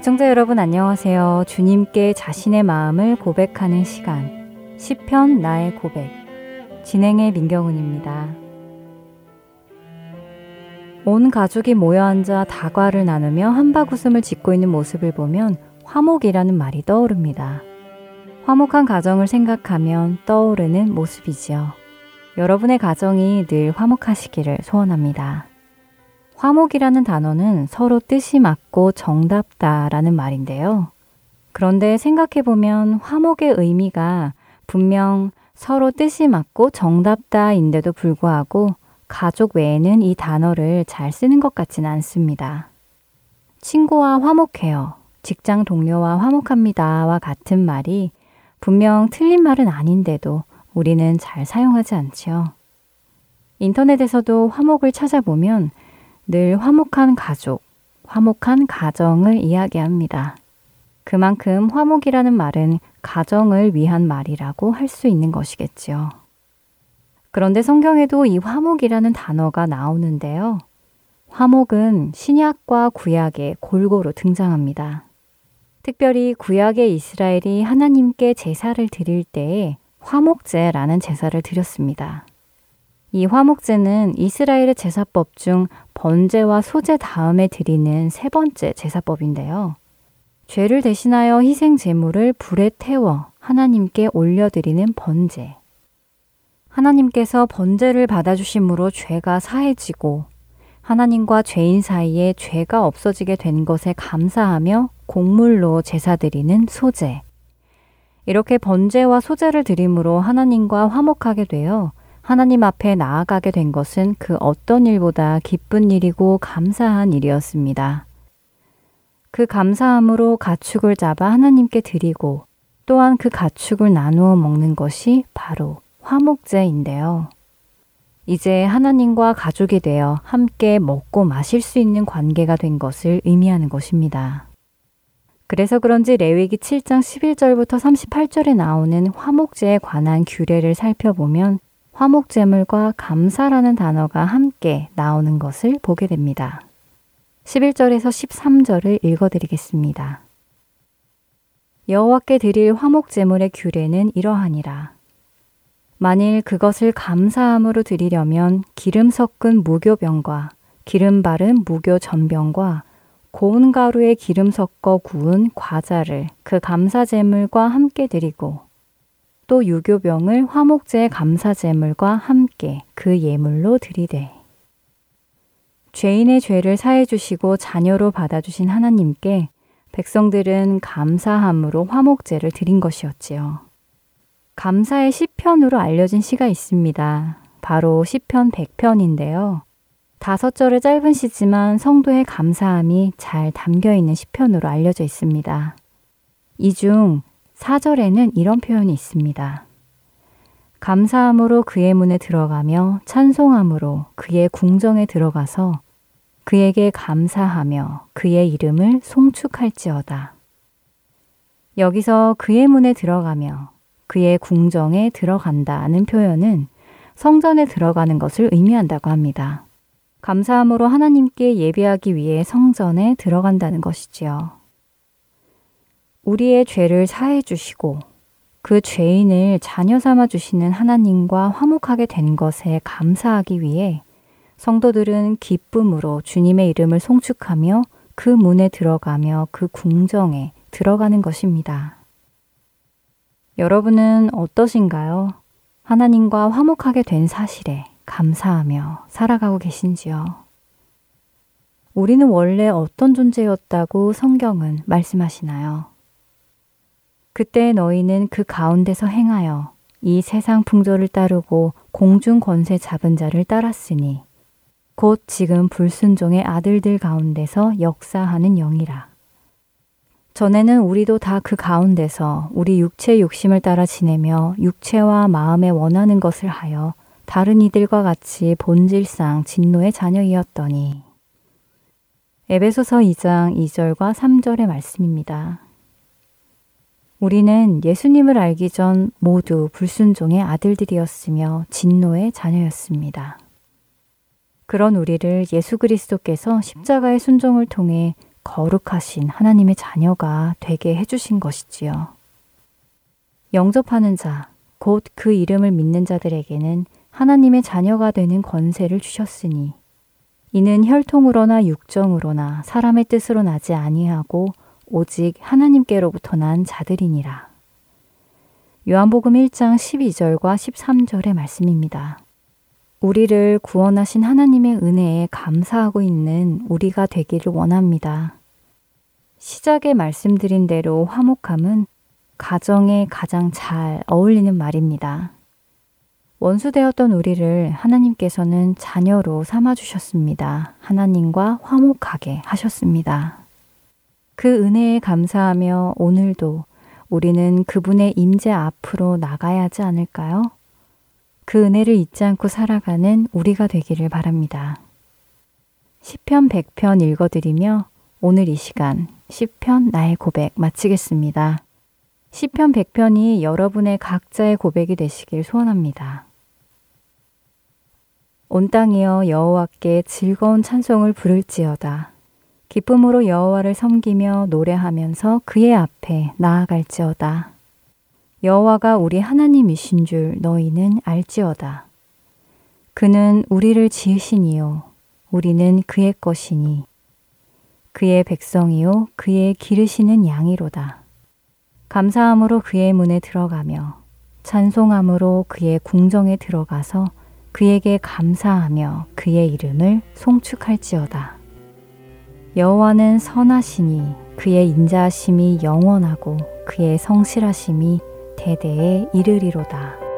애청자 여러분 안녕하세요. 주님께 자신의 마음을 고백하는 시간. 시편 나의 고백. 진행의 민경훈입니다. 온 가족이 모여 앉아 다과를 나누며 한바구음을 짓고 있는 모습을 보면 화목이라는 말이 떠오릅니다. 화목한 가정을 생각하면 떠오르는 모습이지요. 여러분의 가정이 늘 화목하시기를 소원합니다. 화목이라는 단어는 서로 뜻이 맞고 정답다라는 말인데요. 그런데 생각해보면 화목의 의미가 분명 서로 뜻이 맞고 정답다인데도 불구하고 가족 외에는 이 단어를 잘 쓰는 것 같지는 않습니다. 친구와 화목해요. 직장 동료와 화목합니다와 같은 말이 분명 틀린 말은 아닌데도 우리는 잘 사용하지 않지요. 인터넷에서도 화목을 찾아보면 늘 화목한 가족, 화목한 가정을 이야기합니다. 그만큼 화목이라는 말은 가정을 위한 말이라고 할 수 있는 것이겠지요. 그런데 성경에도 이 화목이라는 단어가 나오는데요. 화목은 신약과 구약에 골고루 등장합니다. 특별히 구약의 이스라엘이 하나님께 제사를 드릴 때에 화목제라는 제사를 드렸습니다. 이 화목제는 이스라엘의 제사법 중 번제와 소제 다음에 드리는 세 번째 제사법인데요. 죄를 대신하여 희생 제물을 불에 태워 하나님께 올려드리는 번제. 하나님께서 번제를 받아주심으로 죄가 사해지고 하나님과 죄인 사이에 죄가 없어지게 된 것에 감사하며 곡물로 제사 드리는 소제. 이렇게 번제와 소제를 드림으로 하나님과 화목하게 되어 하나님 앞에 나아가게 된 것은 그 어떤 일보다 기쁜 일이고 감사한 일이었습니다. 그 감사함으로 가축을 잡아 하나님께 드리고 또한 그 가축을 나누어 먹는 것이 바로 화목제인데요. 이제 하나님과 가족이 되어 함께 먹고 마실 수 있는 관계가 된 것을 의미하는 것입니다. 그래서 그런지 레위기 7장 11절부터 38절에 나오는 화목제에 관한 규례를 살펴보면 화목제물과 감사라는 단어가 함께 나오는 것을 보게 됩니다. 11절에서 13절을 읽어드리겠습니다. 여호와께 드릴 화목제물의 규례는 이러하니라. 만일 그것을 감사함으로 드리려면 기름 섞은 무교병과 기름 바른 무교 전병과 고운 가루에 기름 섞어 구운 과자를 그 감사 제물과 함께 드리고 또 유교병을 화목제 감사 제물과 함께 그 예물로 드리되 죄인의 죄를 사해 주시고 자녀로 받아 주신 하나님께 백성들은 감사함으로 화목제를 드린 것이었지요. 감사의 시편으로 알려진 시가 있습니다. 바로 시편 100편인데요. 다섯 절의 짧은 시지만 성도의 감사함이 잘 담겨 있는 시편으로 알려져 있습니다. 이 중 4절에는 이런 표현이 있습니다. 감사함으로 그의 문에 들어가며 찬송함으로 그의 궁정에 들어가서 그에게 감사하며 그의 이름을 송축할지어다. 여기서 그의 문에 들어가며 그의 궁정에 들어간다는 표현은 성전에 들어가는 것을 의미한다고 합니다. 감사함으로 하나님께 예배하기 위해 성전에 들어간다는 것이지요. 우리의 죄를 사해 주시고 그 죄인을 자녀 삼아 주시는 하나님과 화목하게 된 것에 감사하기 위해 성도들은 기쁨으로 주님의 이름을 송축하며 그 문에 들어가며 그 궁정에 들어가는 것입니다. 여러분은 어떠신가요? 하나님과 화목하게 된 사실에 감사하며 살아가고 계신지요? 우리는 원래 어떤 존재였다고 성경은 말씀하시나요? 그때 너희는 그 가운데서 행하여 이 세상 풍조를 따르고 공중 권세 잡은 자를 따랐으니 곧 지금 불순종의 아들들 가운데서 역사하는 영이라. 전에는 우리도 다 그 가운데서 우리 육체 욕심을 따라 지내며 육체와 마음에 원하는 것을 하여 다른 이들과 같이 본질상 진노의 자녀이었더니 에베소서 2장 2절과 3절의 말씀입니다. 우리는 예수님을 알기 전 모두 불순종의 아들들이었으며 진노의 자녀였습니다. 그런 우리를 예수 그리스도께서 십자가의 순종을 통해 거룩하신 하나님의 자녀가 되게 해주신 것이지요. 영접하는 자, 곧 그 이름을 믿는 자들에게는 하나님의 자녀가 되는 권세를 주셨으니 이는 혈통으로나 육정으로나 사람의 뜻으로 나지 아니하고 오직 하나님께로부터 난 자들이니라. 요한복음 1장 12절과 13절의 말씀입니다. 우리를 구원하신 하나님의 은혜에 감사하고 있는 우리가 되기를 원합니다. 시작에 말씀드린 대로 화목함은 가정에 가장 잘 어울리는 말입니다. 원수되었던 우리를 하나님께서는 자녀로 삼아주셨습니다. 하나님과 화목하게 하셨습니다. 그 은혜에 감사하며 오늘도 우리는 그분의 임재 앞으로 나가야 하지 않을까요? 그 은혜를 잊지 않고 살아가는 우리가 되기를 바랍니다. 시편 100편 읽어드리며 오늘 이 시간 시편 나의 고백 마치겠습니다. 시편 100편이 여러분의 각자의 고백이 되시길 소원합니다. 온 땅이여 여호와께 즐거운 찬송을 부를지어다. 기쁨으로 여호와를 섬기며 노래하면서 그의 앞에 나아갈지어다. 여호와가 우리 하나님이신 줄 너희는 알지어다. 그는 우리를 지으시니요 우리는 그의 것이니 그의 백성이요 그의 기르시는 양이로다. 감사함으로 그의 문에 들어가며 찬송함으로 그의 궁정에 들어가서 그에게 감사하며 그의 이름을 송축할지어다. 여호와는 선하시니 그의 인자하심이 영원하고 그의 성실하심이 대대에 이르리로다.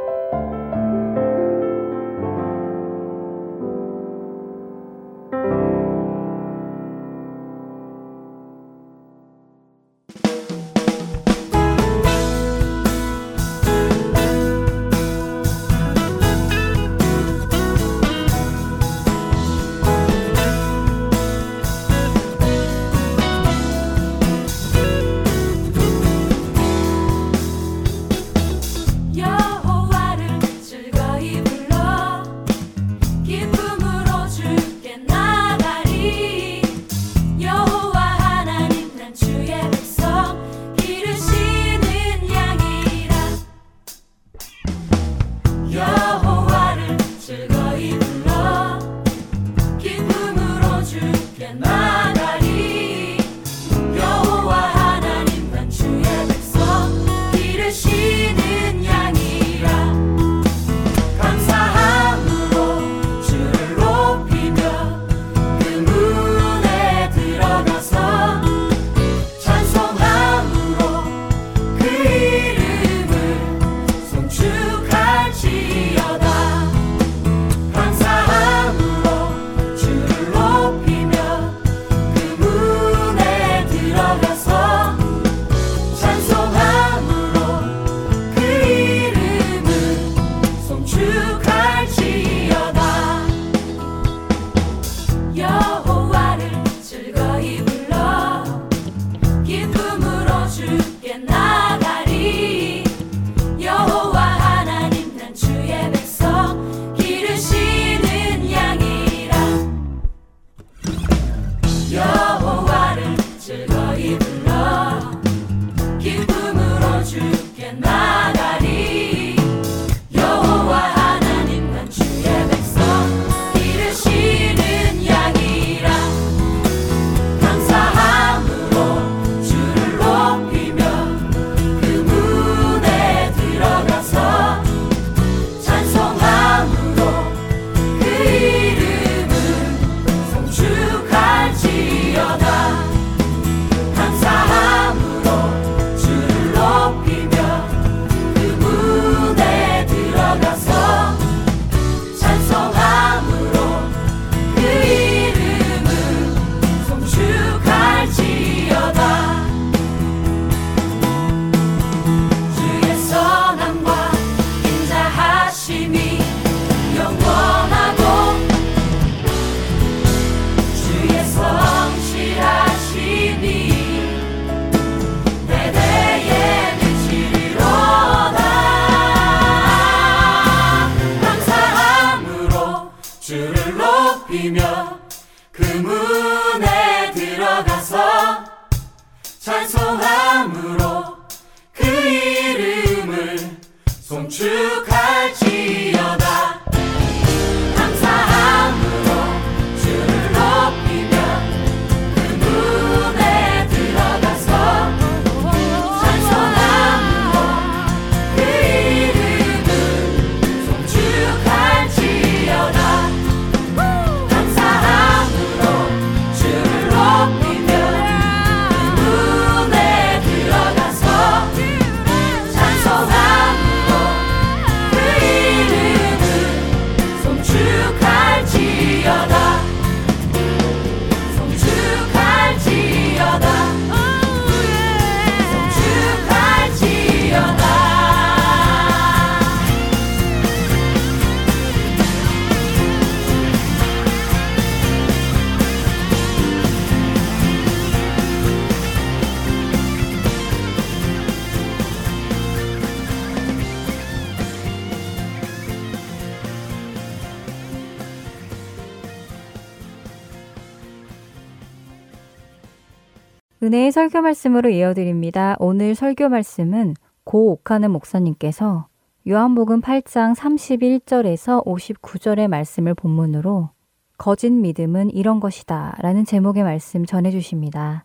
설교 말씀으로 이어드립니다. 오늘 설교 말씀은 고옥하는 목사님께서 요한복음 8장 31절에서 59절의 말씀을 본문으로 거짓 믿음은 이런 것이다 라는 제목의 말씀 전해주십니다.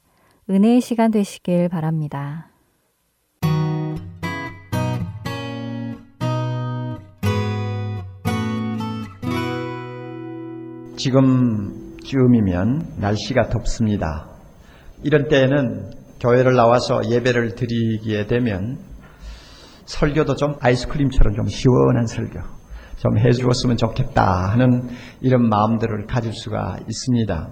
은혜의 시간 되시길 바랍니다. 지금쯤이면 날씨가 덥습니다. 이런 때에는 교회를 나와서 예배를 드리게 되면 설교도 좀 아이스크림처럼 좀 시원한 설교 좀 해주었으면 좋겠다 하는 이런 마음들을 가질 수가 있습니다.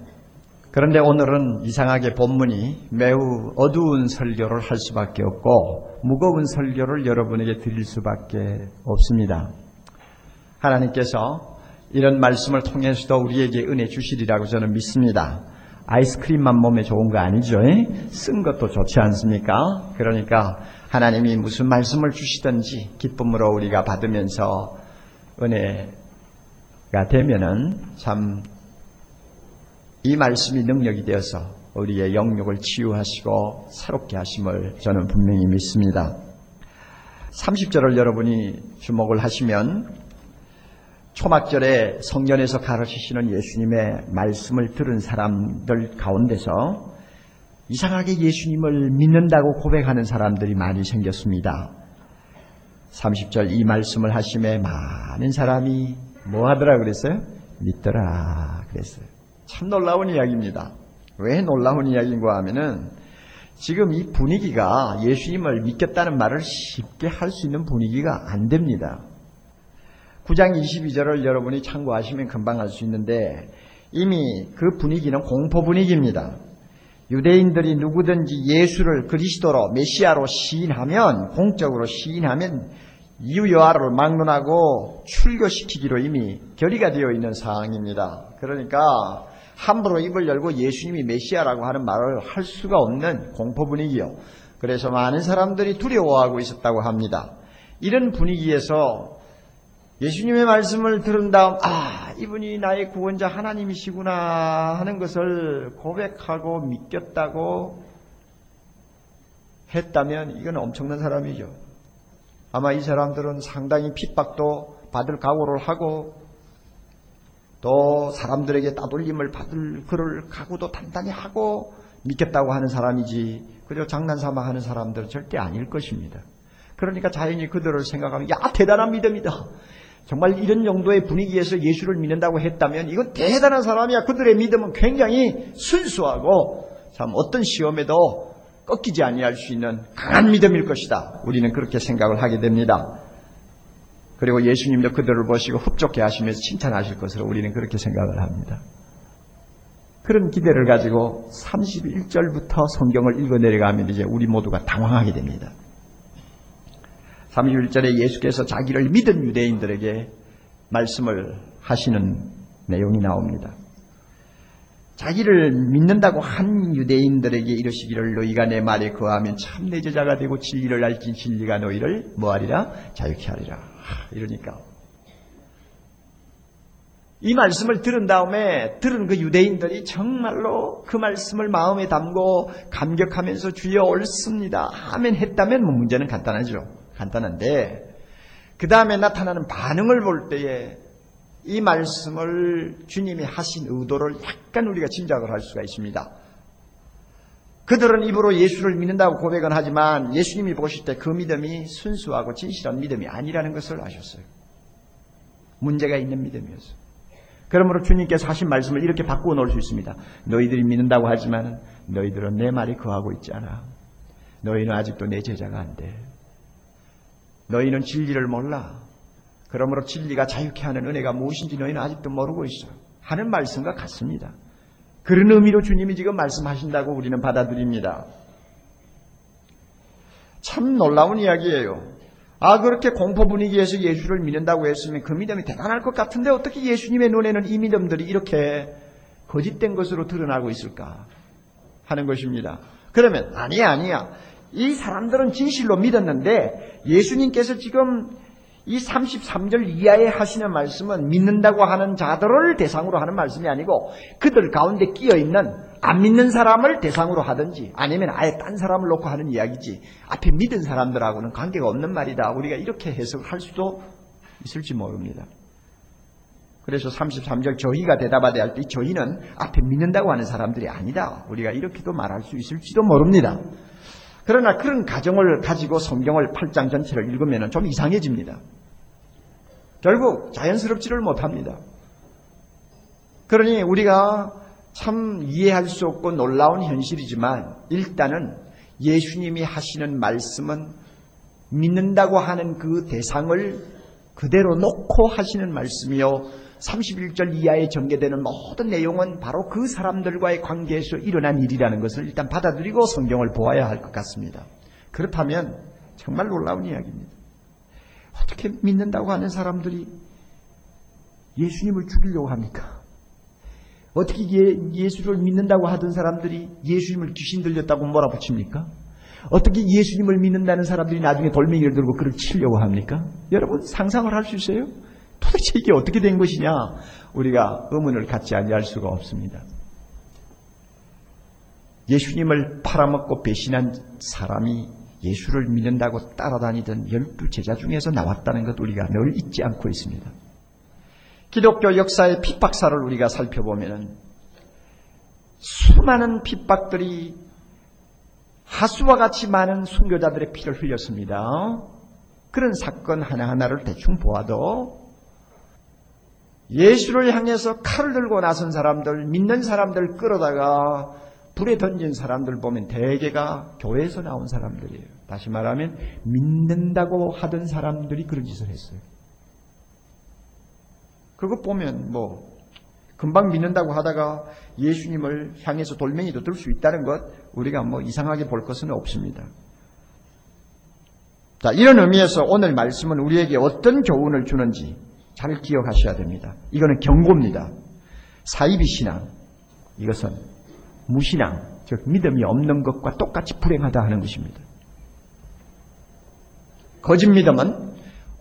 그런데 오늘은 이상하게 본문이 매우 어두운 설교를 할 수밖에 없고 무거운 설교를 여러분에게 드릴 수밖에 없습니다. 하나님께서 이런 말씀을 통해서도 우리에게 은혜 주시리라고 저는 믿습니다. 아이스크림만 몸에 좋은 거 아니죠? 쓴 것도 좋지 않습니까? 그러니까 하나님이 무슨 말씀을 주시든지 기쁨으로 우리가 받으면서 은혜가 되면은 참 이 말씀이 능력이 되어서 우리의 영역을 치유하시고 새롭게 하심을 저는 분명히 믿습니다. 30절을 여러분이 주목을 하시면 초막절에 성전에서 가르치시는 예수님의 말씀을 들은 사람들 가운데서 이상하게 예수님을 믿는다고 고백하는 사람들이 많이 생겼습니다. 30절 이 말씀을 하심에 많은 사람이 뭐 하더라 그랬어요? 믿더라 그랬어요. 참 놀라운 이야기입니다. 왜 놀라운 이야기인가 하면은 지금 이 분위기가 예수님을 믿겠다는 말을 쉽게 할 수 있는 분위기가 안 됩니다. 9장 22절을 여러분이 참고하시면 금방 알 수 있는데 이미 그 분위기는 공포 분위기입니다. 유대인들이 누구든지 예수를 그리스도로 메시아로 시인하면 공적으로 시인하면 이유 여하를 막론하고 출교시키기로 이미 결의가 되어 있는 상황입니다. 그러니까 함부로 입을 열고 예수님이 메시아라고 하는 말을 할 수가 없는 공포 분위기요. 그래서 많은 사람들이 두려워하고 있었다고 합니다. 이런 분위기에서 예수님의 말씀을 들은 다음, 아, 이분이 나의 구원자 하나님이시구나 하는 것을 고백하고 믿겼다고 했다면 이건 엄청난 사람이죠. 아마 이 사람들은 상당히 핍박도 받을 각오를 하고 또 사람들에게 따돌림을 받을 그럴 각오도 단단히 하고 믿겠다고 하는 사람이지 그저 장난삼아 하는 사람들은 절대 아닐 것입니다. 그러니까 자연히 그들을 생각하면 야 대단한 믿음이다. 정말 이런 정도의 분위기에서 예수를 믿는다고 했다면 이건 대단한 사람이야. 그들의 믿음은 굉장히 순수하고 참 어떤 시험에도 꺾이지 아니할 수 있는 강한 믿음일 것이다. 우리는 그렇게 생각을 하게 됩니다. 그리고 예수님도 그들을 보시고 흡족해 하시면서 칭찬하실 것으로 우리는 그렇게 생각을 합니다. 그런 기대를 가지고 31절부터 성경을 읽어 내려가면 이제 우리 모두가 당황하게 됩니다. 31절에 예수께서 자기를 믿은 유대인들에게 말씀을 하시는 내용이 나옵니다. 자기를 믿는다고 한 유대인들에게 이르시기를 너희가 내 말에 거하면 참 내 제자가 되고 진리를 알지 진리가 너희를 뭐하리라 자유케 하리라. 이러니까 이 말씀을 들은 다음에 들은 그 유대인들이 정말로 그 말씀을 마음에 담고 감격하면서 주여 옳습니다. 아멘 했다면 뭐 문제는 간단하죠. 간단한데 그 다음에 나타나는 반응을 볼 때에 이 말씀을 주님이 하신 의도를 약간 우리가 짐작을 할 수가 있습니다. 그들은 입으로 예수를 믿는다고 고백은 하지만 예수님이 보실 때 그 믿음이 순수하고 진실한 믿음이 아니라는 것을 아셨어요. 문제가 있는 믿음이었어요. 그러므로 주님께서 하신 말씀을 이렇게 바꾸어 놓을 수 있습니다. 너희들이 믿는다고 하지만 너희들은 내 말이 거하고 있지 않아. 너희는 아직도 내 제자가 안 돼. 너희는 진리를 몰라. 그러므로 진리가 자유케 하는 은혜가 무엇인지 너희는 아직도 모르고 있어. 하는 말씀과 같습니다. 그런 의미로 주님이 지금 말씀하신다고 우리는 받아들입니다. 참 놀라운 이야기예요. 아, 그렇게 공포 분위기에서 예수를 믿는다고 했으면 그 믿음이 대단할 것 같은데 어떻게 예수님의 눈에는 이 믿음들이 이렇게 거짓된 것으로 드러나고 있을까 하는 것입니다. 그러면 아니야, 아니야. 이 사람들은 진실로 믿었는데 예수님께서 지금 이 33절 이하에 하시는 말씀은 믿는다고 하는 자들을 대상으로 하는 말씀이 아니고 그들 가운데 끼어 있는 안 믿는 사람을 대상으로 하든지 아니면 아예 딴 사람을 놓고 하는 이야기지 앞에 믿은 사람들하고는 관계가 없는 말이다. 우리가 이렇게 해석할 수도 있을지 모릅니다. 그래서 33절 저희가 대답하되 할 때 저희는 앞에 믿는다고 하는 사람들이 아니다. 우리가 이렇게도 말할 수 있을지도 모릅니다. 그러나 그런 가정을 가지고 성경을 8장 전체를 읽으면 좀 이상해집니다. 결국 자연스럽지를 못합니다. 그러니 우리가 참 이해할 수 없고 놀라운 현실이지만 일단은 예수님이 하시는 말씀은 믿는다고 하는 그 대상을 그대로 놓고 하시는 말씀이요. 31절 이하에 전개되는 모든 내용은 바로 그 사람들과의 관계에서 일어난 일이라는 것을 일단 받아들이고 성경을 보아야 할 것 같습니다. 그렇다면 정말 놀라운 이야기입니다. 어떻게 믿는다고 하는 사람들이 예수님을 죽이려고 합니까? 어떻게 예, 수를 믿는다고 하던 사람들이 예수님을 귀신 들렸다고 몰아붙입니까? 어떻게 예수님을 믿는다는 사람들이 나중에 돌멩이를 들고 그를 치려고 합니까? 여러분 상상을 할 수 있어요? 도대체 이게 어떻게 된 것이냐? 우리가 의문을 갖지 아니할 수가 없습니다. 예수님을 팔아먹고 배신한 사람이 예수를 믿는다고 따라다니던 열두 제자 중에서 나왔다는 것 우리가 늘 잊지 않고 있습니다. 기독교 역사의 핍박사를 우리가 살펴보면 수많은 핍박들이 하수와 같이 많은 순교자들의 피를 흘렸습니다. 그런 사건 하나하나를 대충 보아도 예수를 향해서 칼을 들고 나선 사람들, 믿는 사람들 끌어다가 불에 던진 사람들 보면 대개가 교회에서 나온 사람들이에요. 다시 말하면 믿는다고 하던 사람들이 그런 짓을 했어요. 그거 보면 뭐 금방 믿는다고 하다가 예수님을 향해서 돌멩이도 들 수 있다는 것 우리가 뭐 이상하게 볼 것은 없습니다. 자, 이런 의미에서 오늘 말씀은 우리에게 어떤 교훈을 주는지 잘 기억하셔야 됩니다. 이거는 경고입니다. 사이비 신앙. 이것은 무신앙, 즉 믿음이 없는 것과 똑같이 불행하다 하는 것입니다. 거짓 믿음은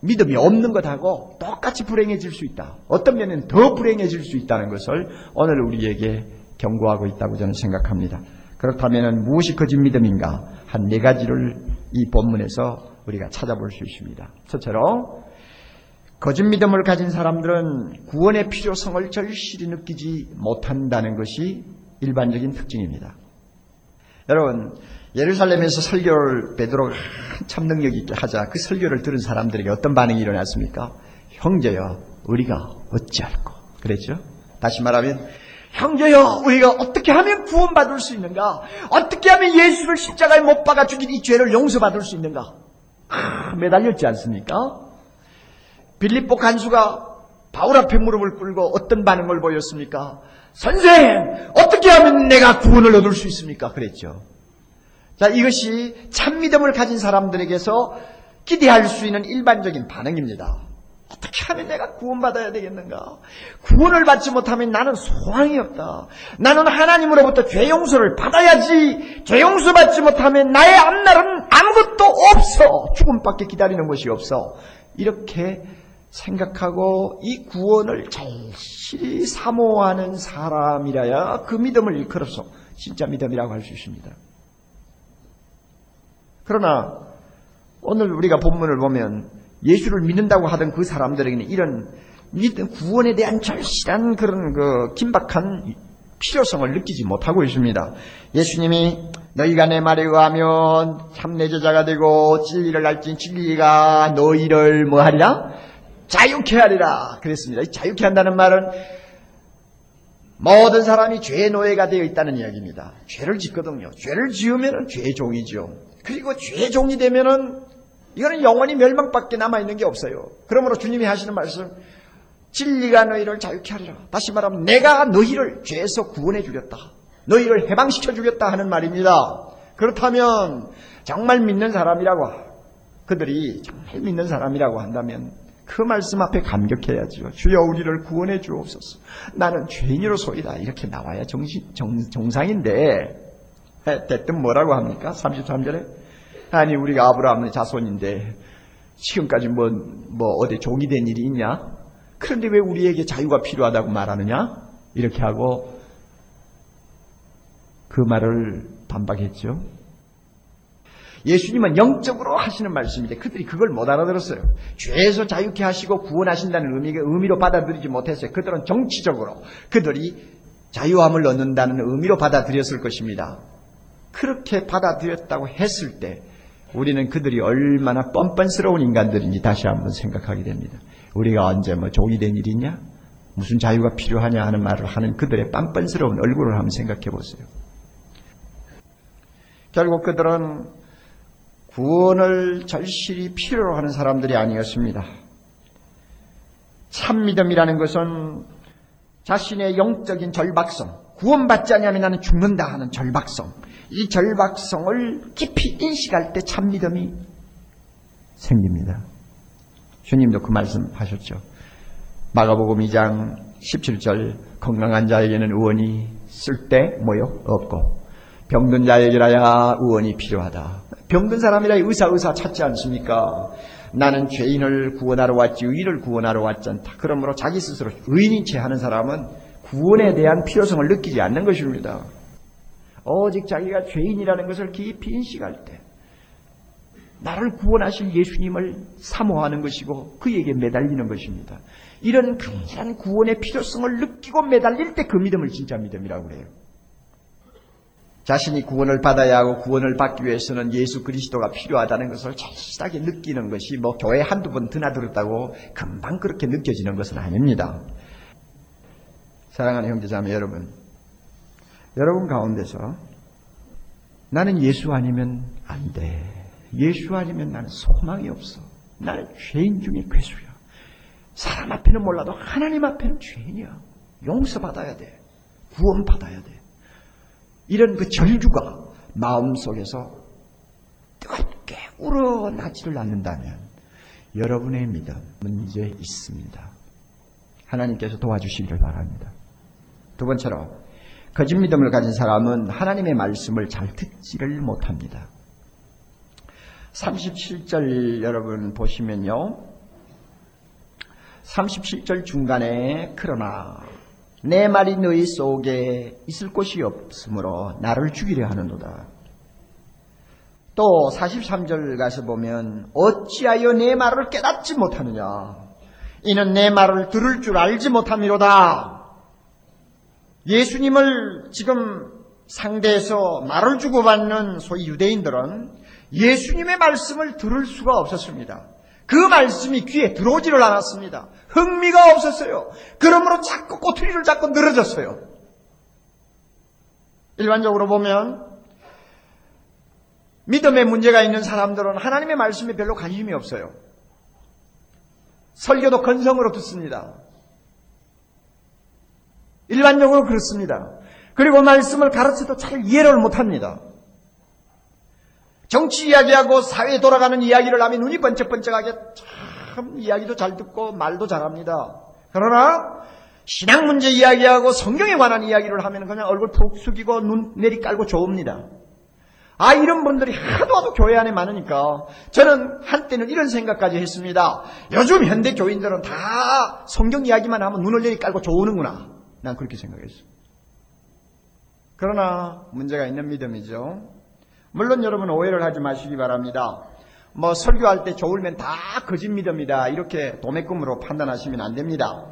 믿음이 없는 것하고 똑같이 불행해질 수 있다. 어떤 면은 더 불행해질 수 있다는 것을 오늘 우리에게 경고하고 있다고 저는 생각합니다. 그렇다면 무엇이 거짓 믿음인가? 한 네 가지를 이 본문에서 우리가 찾아볼 수 있습니다. 첫째로 거짓 믿음을 가진 사람들은 구원의 필요성을 절실히 느끼지 못한다는 것이 일반적인 특징입니다. 여러분, 예루살렘에서 설교를 베드로가 참 능력 있게 하자 그 설교를 들은 사람들에게 어떤 반응이 일어났습니까? 형제여, 우리가 어찌할꼬? 그랬죠? 다시 말하면 형제여, 우리가 어떻게 하면 구원받을 수 있는가? 어떻게 하면 예수를 십자가에 못 박아 죽인 이 죄를 용서받을 수 있는가? 아, 매달렸지 않습니까? 빌립보 간수가 바울 앞에 무릎을 꿇고 어떤 반응을 보였습니까? 선생, 어떻게 하면 내가 구원을 얻을 수 있습니까? 그랬죠. 자, 이것이 참 믿음을 가진 사람들에게서 기대할 수 있는 일반적인 반응입니다. 어떻게 하면 내가 구원받아야 되겠는가? 구원을 받지 못하면 나는 소망이 없다. 나는 하나님으로부터 죄 용서를 받아야지. 죄 용서 받지 못하면 나의 앞날은 아무것도 없어. 죽음밖에 기다리는 것이 없어. 이렇게 생각하고 이 구원을 절실히 사모하는 사람이라야 그 믿음을 일컬어서 진짜 믿음이라고 할 수 있습니다. 그러나 오늘 우리가 본문을 보면 예수를 믿는다고 하던 그 사람들에게는 이런 믿음 구원에 대한 절실한 그런 그 긴박한 필요성을 느끼지 못하고 있습니다. 예수님이 너희가 내 말에 의하면 참내 제자가 되고 진리를 알진 진리가 너희를 뭐 하리라? 자유케 하리라. 그랬습니다. 자유케 한다는 말은 모든 사람이 죄의 노예가 되어 있다는 이야기입니다. 죄를 짓거든요. 죄를 지으면 죄의 종이죠. 그리고 죄의 종이 되면은 이거는 영원히 멸망밖에 남아 있는 게 없어요. 그러므로 주님이 하시는 말씀, 진리가 너희를 자유케 하리라. 다시 말하면 내가 너희를 죄에서 구원해 주겠다. 너희를 해방시켜 주겠다 하는 말입니다. 그렇다면 정말 믿는 사람이라고 그들이 정말 믿는 사람이라고 한다면 그 말씀 앞에 감격해야죠. 주여 우리를 구원해 주옵소서. 나는 죄인으로소이다. 이렇게 나와야 정신, 정, 정상인데 대뜸 뭐라고 합니까? 33절에 아니 우리가 아브라함의 자손인데 지금까지 뭐, 뭐 어디 종이 된 일이 있냐? 그런데 왜 우리에게 자유가 필요하다고 말하느냐? 이렇게 하고 그 말을 반박했죠. 예수님은 영적으로 하시는 말씀인데 그들이 그걸 못 알아들었어요. 죄에서 자유케 하시고 구원하신다는 의미, 의미로 받아들이지 못했어요. 그들은 정치적으로 그들이 자유함을 얻는다는 의미로 받아들였을 것입니다. 그렇게 받아들였다고 했을 때 우리는 그들이 얼마나 뻔뻔스러운 인간들인지 다시 한번 생각하게 됩니다. 우리가 언제 뭐 종이 된 일이냐? 무슨 자유가 필요하냐 하는 말을 하는 그들의 뻔뻔스러운 얼굴을 한번 생각해 보세요. 결국 그들은 구원을 절실히 필요로 하는 사람들이 아니었습니다. 참 믿음이라는 것은 자신의 영적인 절박성, 구원받지 않으면 나는 죽는다 하는 절박성, 이 절박성을 깊이 인식할 때 참 믿음이 생깁니다. 주님도 그 말씀 하셨죠. 마가복음 2장 17절 건강한 자에게는 의원이 쓸때 뭐요? 없고 병든 자에게라야 의원이 필요하다. 병든 사람이라 의사 의사 찾지 않습니까? 나는 죄인을 구원하러 왔지 의인을 구원하러 왔지 않다. 그러므로 자기 스스로 의인인 채 하는 사람은 구원에 대한 필요성을 느끼지 않는 것입니다. 오직 자기가 죄인이라는 것을 깊이 인식할 때 나를 구원하실 예수님을 사모하는 것이고 그에게 매달리는 것입니다. 이런 강렬한 구원의 필요성을 느끼고 매달릴 때 그 믿음을 진짜 믿음이라고 그래요. 자신이 구원을 받아야 하고 구원을 받기 위해서는 예수 그리스도가 필요하다는 것을 절실하게 느끼는 것이 뭐 교회 한두 번 드나들었다고 금방 그렇게 느껴지는 것은 아닙니다. 사랑하는 형제자매 여러분, 여러분 가운데서 나는 예수 아니면 안 돼. 예수 아니면 나는 소망이 없어. 나는 죄인 중에 괴수야. 사람 앞에는 몰라도 하나님 앞에는 죄인이야. 용서받아야 돼. 구원받아야 돼. 이런 그 절규가 마음속에서 뜨겁게 우러나지를 않는다면 여러분의 믿음 문제 있습니다. 하나님께서 도와주시기를 바랍니다. 두 번째로 거짓 믿음을 가진 사람은 하나님의 말씀을 잘 듣지를 못합니다. 37절 여러분 보시면요. 37절 중간에 그러나 내 말이 너희 속에 있을 곳이 없으므로 나를 죽이려 하는도다. 또 43절 가서 보면 어찌하여 내 말을 깨닫지 못하느냐 이는 내 말을 들을 줄 알지 못함이로다. 예수님을 지금 상대해서 말을 주고받는 소위 유대인들은 예수님의 말씀을 들을 수가 없었습니다. 그 말씀이 귀에 들어오지를 않았습니다. 흥미가 없었어요. 그러므로 자꾸 꼬투리를 잡고 늘어졌어요. 일반적으로 보면 믿음에 문제가 있는 사람들은 하나님의 말씀에 별로 관심이 없어요. 설교도 건성으로 듣습니다. 일반적으로 그렇습니다. 그리고 말씀을 가르쳐도 잘 이해를 못합니다. 정치 이야기하고 사회 돌아가는 이야기를 하면 눈이 번쩍번쩍하게 참 이야기도 잘 듣고 말도 잘합니다. 그러나 신앙 문제 이야기하고 성경에 관한 이야기를 하면 그냥 얼굴 푹 숙이고 눈 내리 깔고 좋습니다. 아, 이런 분들이 하도 하도 교회 안에 많으니까 저는 한때는 이런 생각까지 했습니다. 요즘 현대 교인들은 다 성경 이야기만 하면 눈을 내리 깔고 좋으는구나. 난 그렇게 생각했어. 그러나 문제가 있는 믿음이죠. 물론 여러분 오해를 하지 마시기 바랍니다. 뭐 설교할 때 좋으면 다 거짓 믿음이다. 이렇게 도매금으로 판단하시면 안 됩니다.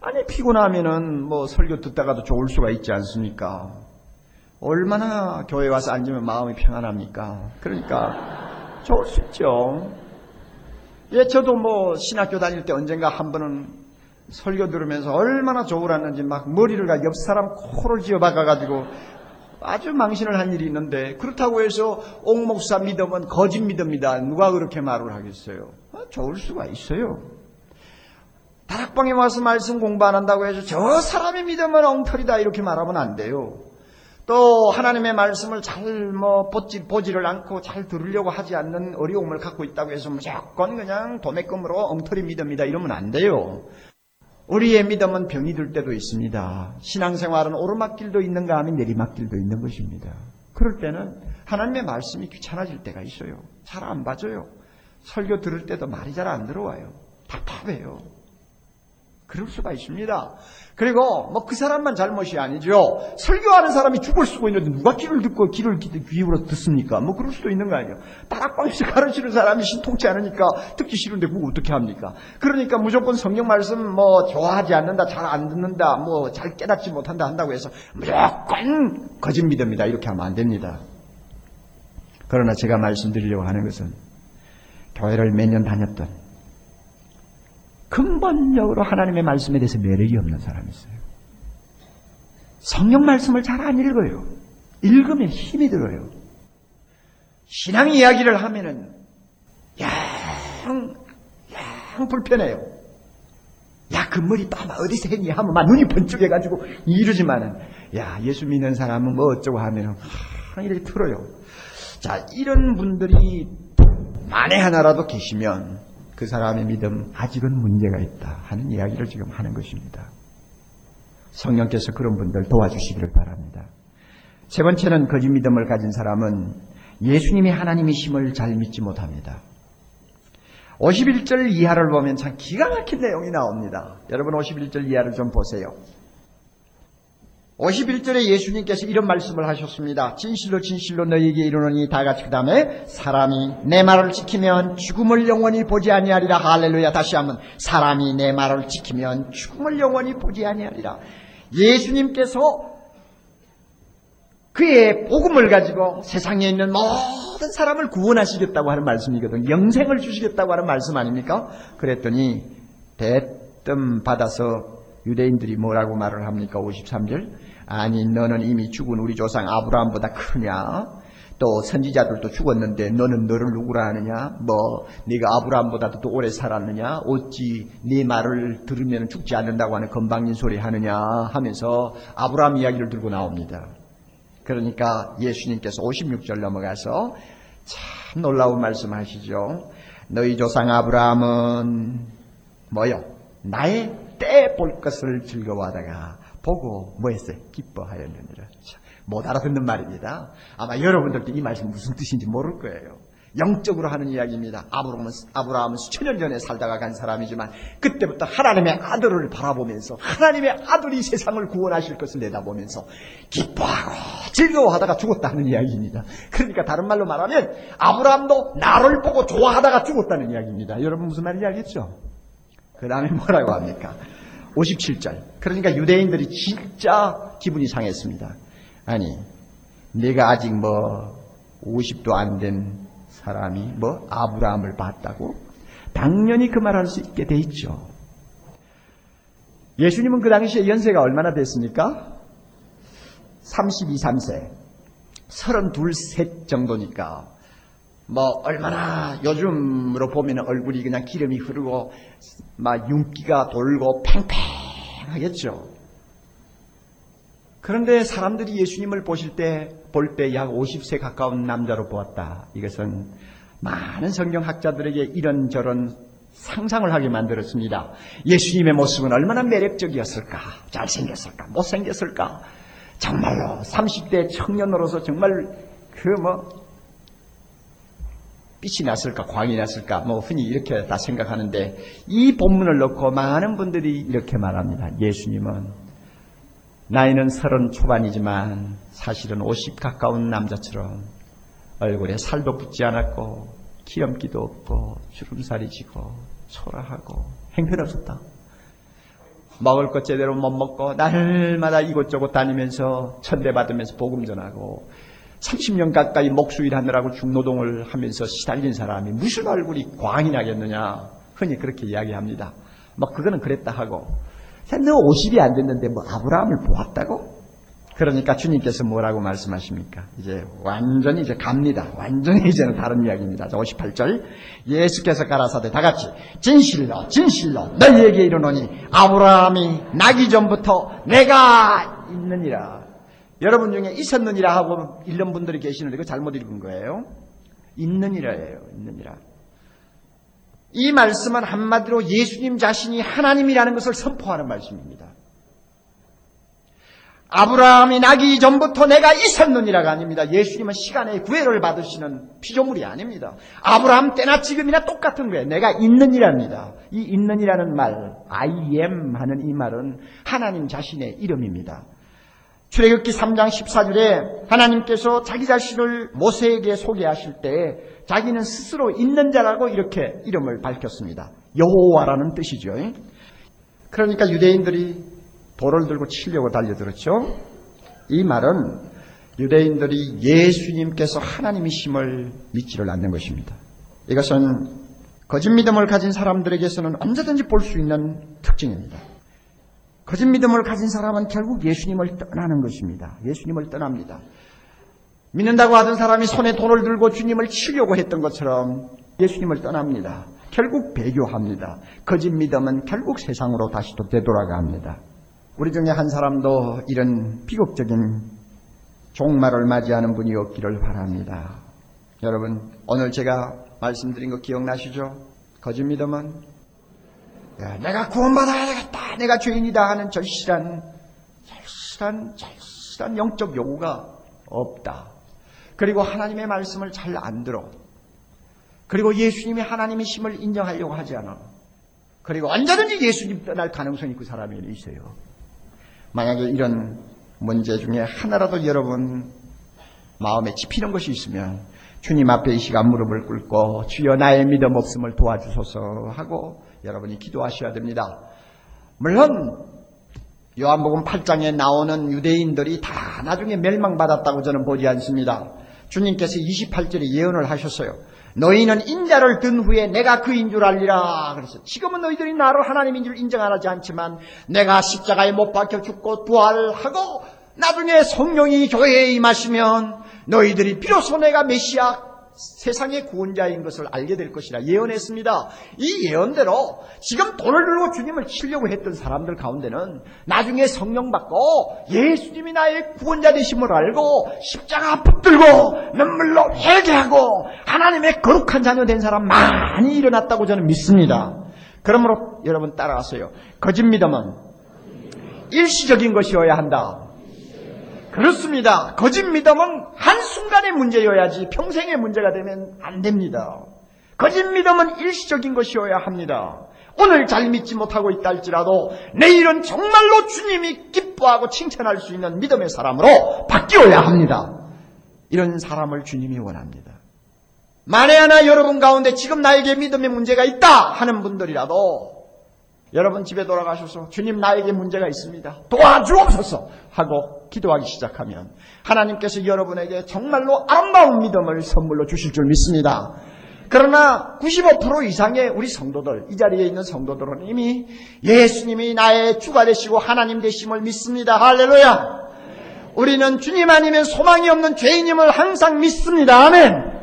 아니 피곤하면은 뭐 설교 듣다가도 좋을 수가 있지 않습니까? 얼마나 교회 와서 앉으면 마음이 평안합니까? 그러니까 좋을 수 있죠. 예, 저도 뭐 신학교 다닐 때 언젠가 한 번은 설교 들으면서 얼마나 좋으라는지 막 머리를 가 옆 사람 코를 쥐어 박아가지고 아주 망신을 한 일이 있는데 그렇다고 해서 옥목사 믿음은 거짓 믿음이다. 누가 그렇게 말을 하겠어요? 아, 좋을 수가 있어요. 다락방에 와서 말씀 공부 안 한다고 해서 저 사람의 믿음은 엉터리다 이렇게 말하면 안 돼요. 또 하나님의 말씀을 잘뭐 보지, 보지를 않고 잘 들으려고 하지 않는 어려움을 갖고 있다고 해서 무조건 그냥 도매금으로 엉터리 믿음이다 이러면 안 돼요. 우리의 믿음은 병이 들 때도 있습니다. 신앙생활은 오르막길도 있는가 하면 내리막길도 있는 것입니다. 그럴 때는 하나님의 말씀이 귀찮아질 때가 있어요. 잘 안 봐줘요. 설교 들을 때도 말이 잘 안 들어와요. 답답해요. 그럴 수가 있습니다. 그리고 뭐 그 사람만 잘못이 아니죠. 설교하는 사람이 죽을 수가 있는데 누가 귀를 듣고 귀를 귀입으로 듣습니까? 뭐 그럴 수도 있는 거 아니에요. 다락방에서 가르치는 사람이 신통치 않으니까 듣기 싫은데 그거 어떻게 합니까? 그러니까 무조건 성경 말씀 뭐 좋아하지 않는다, 잘 안 듣는다, 뭐 잘 깨닫지 못한다 한다고 해서 무조건 거짓 믿음이다 이렇게 하면 안 됩니다. 그러나 제가 말씀드리려고 하는 것은 교회를 몇 년 다녔던 근본적으로 하나님의 말씀에 대해서 매력이 없는 사람이 있어요. 성경 말씀을 잘 안 읽어요. 읽으면 힘이 들어요. 신앙 이야기를 하면은 양, 양 불편해요. 야, 그 머리 빠마 어디서 했니? 하면 막 눈이 번쩍해가지고 이러지만은, 야, 예수 믿는 사람은 뭐 어쩌고 하면은, 하, 이렇게 틀어요. 자, 이런 분들이 만에 하나라도 계시면, 그 사람의 믿음 아직은 문제가 있다 하는 이야기를 지금 하는 것입니다. 성령께서 그런 분들 도와주시기를 바랍니다. 세 번째는 거짓 믿음을 가진 사람은 예수님이 하나님이심을 잘 믿지 못합니다. 51절 이하를 보면 참 기가 막힌 내용이 나옵니다. 여러분 51절 이하를 좀 보세요. 51절에 예수님께서 이런 말씀을 하셨습니다. 진실로 진실로 너희에게 이르노니 다 같이 그 다음에 사람이 내 말을 지키면 죽음을 영원히 보지 아니하리라. 할렐루야. 다시 한번 사람이 내 말을 지키면 죽음을 영원히 보지 아니하리라. 예수님께서 그의 복음을 가지고 세상에 있는 모든 사람을 구원하시겠다고 하는 말씀이거든요. 영생을 주시겠다고 하는 말씀 아닙니까? 그랬더니 대뜸 받아서 유대인들이 뭐라고 말을 합니까? 53절. 아니 너는 이미 죽은 우리 조상 아브라함보다 크냐? 또 선지자들도 죽었는데 너는 너를 누구라 하느냐? 뭐 네가 아브라함보다도 더 오래 살았느냐? 어찌 네 말을 들으면 죽지 않는다고 하는 건방진 소리 하느냐? 하면서 아브라함 이야기를 들고 나옵니다. 그러니까 예수님께서 56절 넘어가서 참 놀라운 말씀 하시죠. 너희 조상 아브라함은 뭐요? 나의 때 볼 것을 즐거워하다가 보고 뭐 했어요? 기뻐하였느니라. 못 알아듣는 말입니다. 아마 여러분들도 이 말씀 무슨 뜻인지 모를 거예요. 영적으로 하는 이야기입니다. 아브라함은, 아브라함은 수천 년 전에 살다가 간 사람이지만 그때부터 하나님의 아들을 바라보면서 하나님의 아들이 세상을 구원하실 것을 내다보면서 기뻐하고 즐거워하다가 죽었다는 이야기입니다. 그러니까 다른 말로 말하면 아브라함도 나를 보고 좋아하다가 죽었다는 이야기입니다. 여러분 무슨 말인지 알겠죠? 그 다음에 뭐라고 합니까? 57절. 그러니까 유대인들이 진짜 기분이 상했습니다. 아니, 내가 아직 뭐 50도 안 된 사람이 뭐 아브라함을 봤다고? 당연히 그 말 할 수 있게 돼 있죠. 예수님은 그 당시에 연세가 얼마나 됐습니까? 32, 3세. 32, 셋 정도니까 뭐 얼마나 요즘으로 보면 얼굴이 그냥 기름이 흐르고 막 윤기가 돌고 팽팽 하겠죠. 그런데 사람들이 예수님을 보실 때 볼 때 약 50세 가까운 남자로 보았다. 이것은 많은 성경학자들에게 이런저런 상상을 하게 만들었습니다. 예수님의 모습은 얼마나 매력적이었을까? 잘생겼을까? 못생겼을까? 정말로 30대 청년으로서 정말 그 뭐 빛이 났을까 광이 났을까 뭐 흔히 이렇게 다 생각하는데 이 본문을 놓고 많은 분들이 이렇게 말합니다. 예수님은 나이는 서른 초반이지만 사실은 50 가까운 남자처럼 얼굴에 살도 붙지 않았고 기염기도 없고 주름살이 지고 초라하고 행편없었다. 먹을 것 제대로 못 먹고 날마다 이곳저곳 다니면서 천대받으면서 복음 전하고 30년 가까이 목수일 하느라고 중노동을 하면서 시달린 사람이 무슨 얼굴이 광이 나겠느냐 흔히 그렇게 이야기합니다. 뭐 그거는 그랬다 하고 너 50이 안 됐는데 뭐 아브라함을 보았다고? 그러니까 주님께서 뭐라고 말씀하십니까? 이제 완전히 이제 갑니다. 완전히 이제는 다른 이야기입니다. 58절. 예수께서 가라사대 다 같이 진실로 진실로 너희에게 이르노니 아브라함이 나기 전부터 내가 있느니라. 여러분 중에 있었느니라 하고 읽는 분들이 계시는데 그거 잘못 읽은 거예요. 있느니라예요. 있느니라. 이 말씀은 한마디로 예수님 자신이 하나님이라는 것을 선포하는 말씀입니다. 아브라함이 나기 전부터 내가 있었느니라가 아닙니다. 예수님은 시간의 구애를 받으시는 피조물이 아닙니다. 아브라함 때나 지금이나 똑같은 거예요. 내가 있느니랍니다. 이 있느니라는 말, I am 하는 이 말은 하나님 자신의 이름입니다. 출애굽기 3장 14절에 하나님께서 자기 자신을 모세에게 소개하실 때 자기는 스스로 있는 자라고 이렇게 이름을 밝혔습니다. 여호와라는 뜻이죠. 그러니까 유대인들이 돌을 들고 치려고 달려들었죠. 이 말은 유대인들이 예수님께서 하나님이심을 믿지를 않는 것입니다. 이것은 거짓 믿음을 가진 사람들에게서는 언제든지 볼 수 있는 특징입니다. 거짓 믿음을 가진 사람은 결국 예수님을 떠나는 것입니다. 예수님을 떠납니다. 믿는다고 하던 사람이 손에 돈을 들고 주님을 치려고 했던 것처럼 예수님을 떠납니다. 결국 배교합니다. 거짓 믿음은 결국 세상으로 다시 또 되돌아갑니다. 우리 중에 한 사람도 이런 비극적인 종말을 맞이하는 분이 없기를 바랍니다. 여러분, 오늘 제가 말씀드린 거 기억나시죠? 거짓 믿음은 야, 내가 구원받아야 되겠다. 내가 죄인이다 하는 절실한, 절실한, 절실한 영적 요구가 없다. 그리고 하나님의 말씀을 잘 안 들어. 그리고 예수님이 하나님이심을 인정하려고 하지 않아. 그리고 언제든지 예수님 떠날 가능성이 그 사람에게 있어요. 만약에 이런 문제 중에 하나라도 여러분 마음에 집히는 것이 있으면 주님 앞에 이 시간 무릎을 꿇고 주여 나의 믿음 없음을 도와주소서 하고 여러분이 기도하셔야 됩니다. 물론 요한복음 8장에 나오는 유대인들이 다 나중에 멸망받았다고 저는 보지 않습니다. 주님께서 28절에 예언을 하셨어요. 너희는 인자를 든 후에 내가 그인 줄 알리라. 그래서 지금은 너희들이 나를 하나님인 줄 인정하지 않지만 내가 십자가에 못 박혀 죽고 부활하고 나중에 성령이 교회에 임하시면 너희들이 비로소 내가 메시아 세상의 구원자인 것을 알게 될 것이라 예언했습니다. 이 예언대로 지금 돈을 들고 주님을 치려고 했던 사람들 가운데는 나중에 성령 받고 예수님이 나의 구원자 되심을 알고 십자가 붙들고 눈물로 회개하고 하나님의 거룩한 자녀 된 사람 많이 일어났다고 저는 믿습니다. 그러므로 여러분 따라가세요. 거짓 믿음은 일시적인 것이어야 한다. 그렇습니다. 거짓 믿음은 한순간의 문제여야지 평생의 문제가 되면 안 됩니다. 거짓 믿음은 일시적인 것이어야 합니다. 오늘 잘 믿지 못하고 있다 할지라도 내일은 정말로 주님이 기뻐하고 칭찬할 수 있는 믿음의 사람으로 바뀌어야 합니다. 이런 사람을 주님이 원합니다. 만에 하나 여러분 가운데 지금 나에게 믿음의 문제가 있다 하는 분들이라도 여러분 집에 돌아가셔서 주님 나에게 문제가 있습니다. 도와주옵소서 하고 기도하기 시작하면 하나님께서 여러분에게 정말로 아름다운 믿음을 선물로 주실 줄 믿습니다. 그러나 95% 이상의 우리 성도들, 이 자리에 있는 성도들은 이미 예수님이 나의 주가 되시고 하나님 되심을 믿습니다. 할렐루야! 우리는 주님 아니면 소망이 없는 죄인임을 항상 믿습니다. 아멘!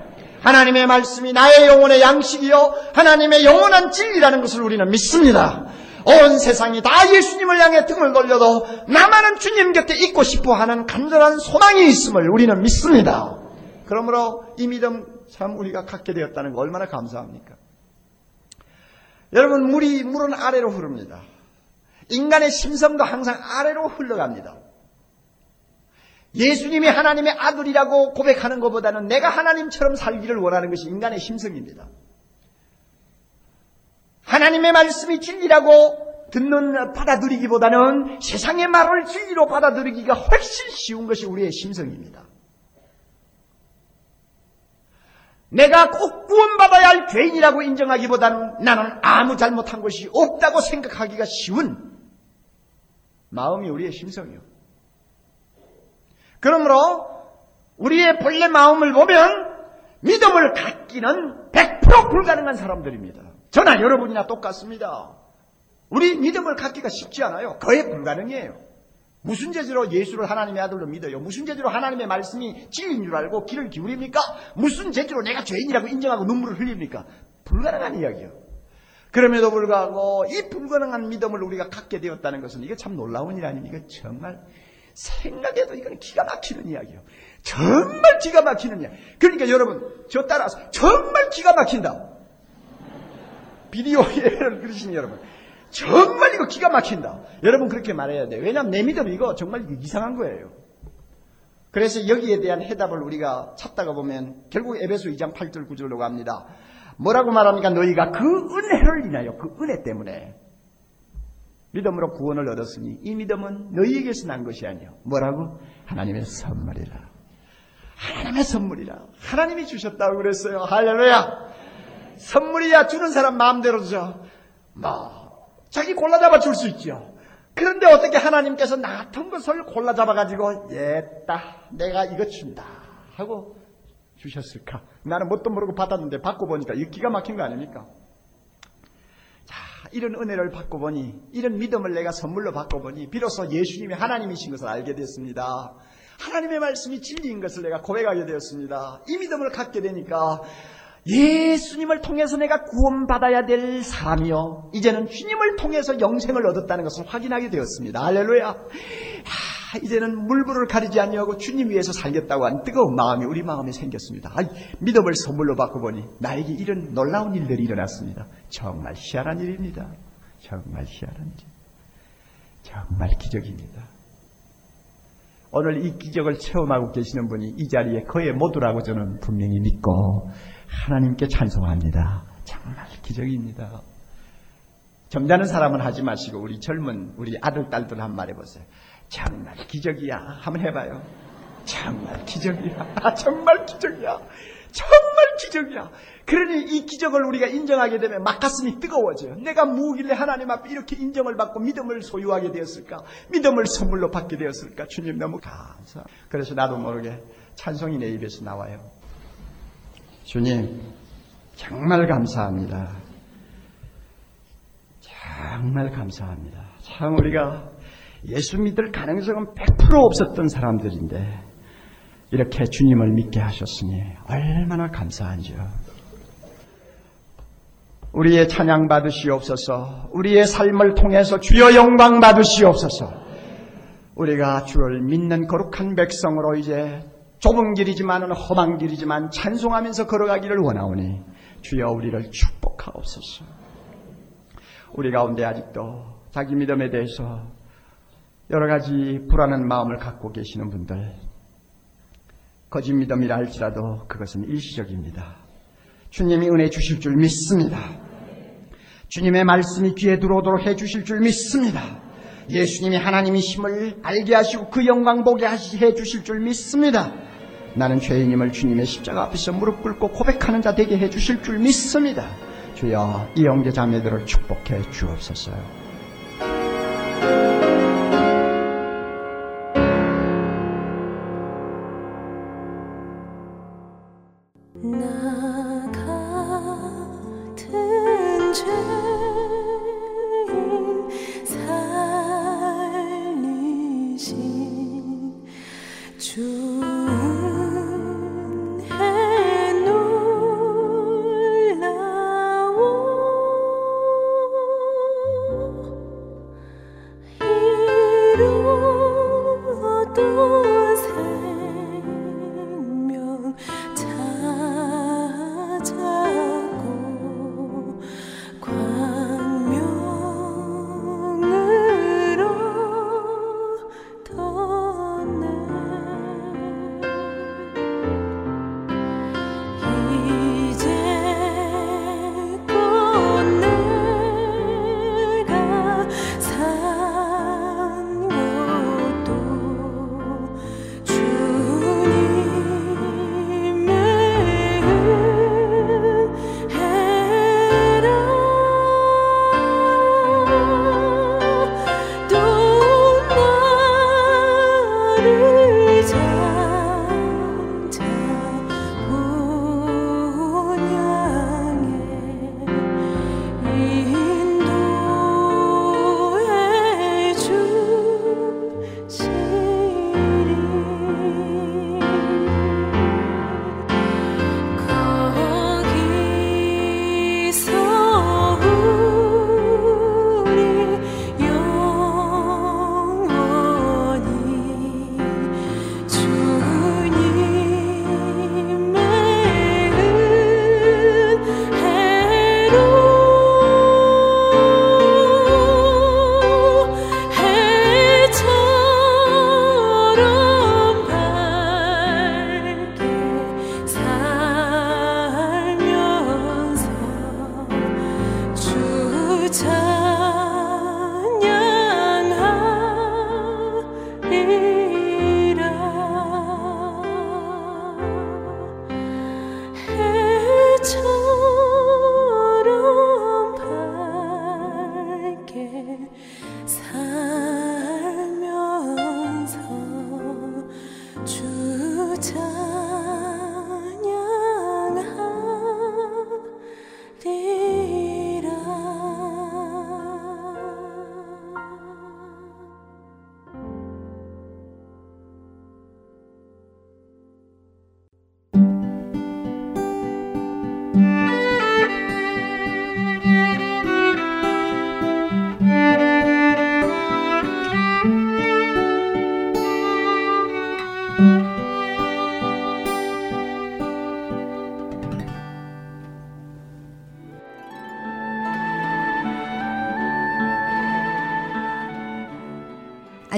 하나님의 말씀이 나의 영혼의 양식이요 하나님의 영원한 진리라는 것을 우리는 믿습니다. 온 세상이 다 예수님을 향해 등을 돌려도 나만은 주님 곁에 있고 싶어 하는 간절한 소망이 있음을 우리는 믿습니다. 그러므로 이 믿음 참 우리가 갖게 되었다는 거 얼마나 감사합니까? 여러분 물이 물은 아래로 흐릅니다. 인간의 심성도 항상 아래로 흘러갑니다. 예수님이 하나님의 아들이라고 고백하는 것보다는 내가 하나님처럼 살기를 원하는 것이 인간의 심성입니다. 하나님의 말씀이 진리라고 듣는 받아들이기보다는 세상의 말을 진리로 받아들이기가 훨씬 쉬운 것이 우리의 심성입니다. 내가 꼭 구원받아야 할 죄인이라고 인정하기보다는 나는 아무 잘못한 것이 없다고 생각하기가 쉬운 마음이 우리의 심성이요. 그러므로 우리의 본래 마음을 보면 믿음을 갖기는 100% 불가능한 사람들입니다. 저나 여러분이나 똑같습니다. 우리 믿음을 갖기가 쉽지 않아요. 거의 불가능해요. 무슨 재주로 예수를 하나님의 아들로 믿어요? 무슨 재주로 하나님의 말씀이 진리인 줄 알고 귀를 기울입니까? 무슨 재주로 내가 죄인이라고 인정하고 눈물을 흘립니까? 불가능한 이야기요. 그럼에도 불구하고 이 불가능한 믿음을 우리가 갖게 되었다는 것은 이게 참 놀라운 일 아닙니까? 정말 생각해도 이건 기가 막히는 이야기요. 정말 기가 막히는 이야기. 그러니까 여러분 저 따라서 정말 기가 막힌다. 비디오 예를 들으신 여러분 정말 이거 기가 막힌다. 여러분 그렇게 말해야 돼요. 왜냐하면 내 믿음 이거 정말 이상한 거예요. 그래서 여기에 대한 해답을 우리가 찾다가 보면 결국 에베소 2장 8절 9절로 갑니다. 뭐라고 말합니까? 너희가 그 은혜를 인하여 그 은혜 때문에 믿음으로 구원을 얻었으니 이 믿음은 너희에게서 난 것이 아니요. 뭐라고? 하나님의 선물이라. 하나님의 선물이라. 하나님이 주셨다고 그랬어요. 할렐루야. 선물이야 주는 사람 마음대로 줘. 뭐 자기 골라 잡아 줄 수 있죠. 그런데 어떻게 하나님께서 나 같은 것을 골라 잡아 가지고 예따 내가 이거 준다 하고 주셨을까? 나는 뭣도 모르고 받았는데 받고 보니까 이 기가 막힌 거 아닙니까? 자, 이런 은혜를 받고 보니 이런 믿음을 내가 선물로 받고 보니 비로소 예수님이 하나님이신 것을 알게 됐습니다. 하나님의 말씀이 진리인 것을 내가 고백하게 되었습니다. 이 믿음을 갖게 되니까 예수님을 통해서 내가 구원받아야 될 사람이요. 이제는 주님을 통해서 영생을 얻었다는 것을 확인하게 되었습니다. 할렐루야. 아, 이제는 물불을 가리지 아니하고 주님 위해서 살겠다고 한 뜨거운 마음이 우리 마음에 생겼습니다. 아, 믿음을 선물로 받고 보니 나에게 이런 놀라운 일들이 일어났습니다. 정말 희한한 일입니다. 정말 희한한 일. 정말 기적입니다. 오늘 이 기적을 체험하고 계시는 분이 이 자리에 거의 모두라고 저는 분명히 믿고 하나님께 찬송합니다. 정말 기적입니다. 점잖은 사람은 하지 마시고 우리 젊은 우리 아들 딸들 한 말 해보세요. 정말 기적이야. 한번 해봐요. 정말 기적이야. 아, 정말 기적이야. 정말 기적이야. 그러니 이 기적을 우리가 인정하게 되면 막 가슴이 뜨거워져요. 내가 무길래 하나님 앞에 이렇게 인정을 받고 믿음을 소유하게 되었을까? 믿음을 선물로 받게 되었을까? 주님 너무 감사. 그래서 나도 모르게 찬송이 내 입에서 나와요. 주님, 정말 감사합니다. 정말 감사합니다. 참 우리가 예수 믿을 가능성은 100% 없었던 사람들인데 이렇게 주님을 믿게 하셨으니 얼마나 감사한지요. 우리의 찬양 받으시옵소서. 우리의 삶을 통해서 주여 영광 받으시옵소서. 우리가 주를 믿는 거룩한 백성으로 이제 좁은 길이지만 험한 길이지만 찬송하면서 걸어가기를 원하오니 주여 우리를 축복하옵소서. 우리 가운데 아직도 자기 믿음에 대해서 여러 가지 불안한 마음을 갖고 계시는 분들 거짓 믿음이라 할지라도 그것은 일시적입니다. 주님이 은혜 주실 줄 믿습니다. 주님의 말씀이 귀에 들어오도록 해 주실 줄 믿습니다. 예수님이 하나님이심을 알게 하시고 그 영광 보게 해 주실 줄 믿습니다. 나는 죄인임을 주님의 십자가 앞에서 무릎 꿇고 고백하는 자 되게 해 주실 줄 믿습니다. 주여 이 형제 자매들을 축복해 주옵소서. 찾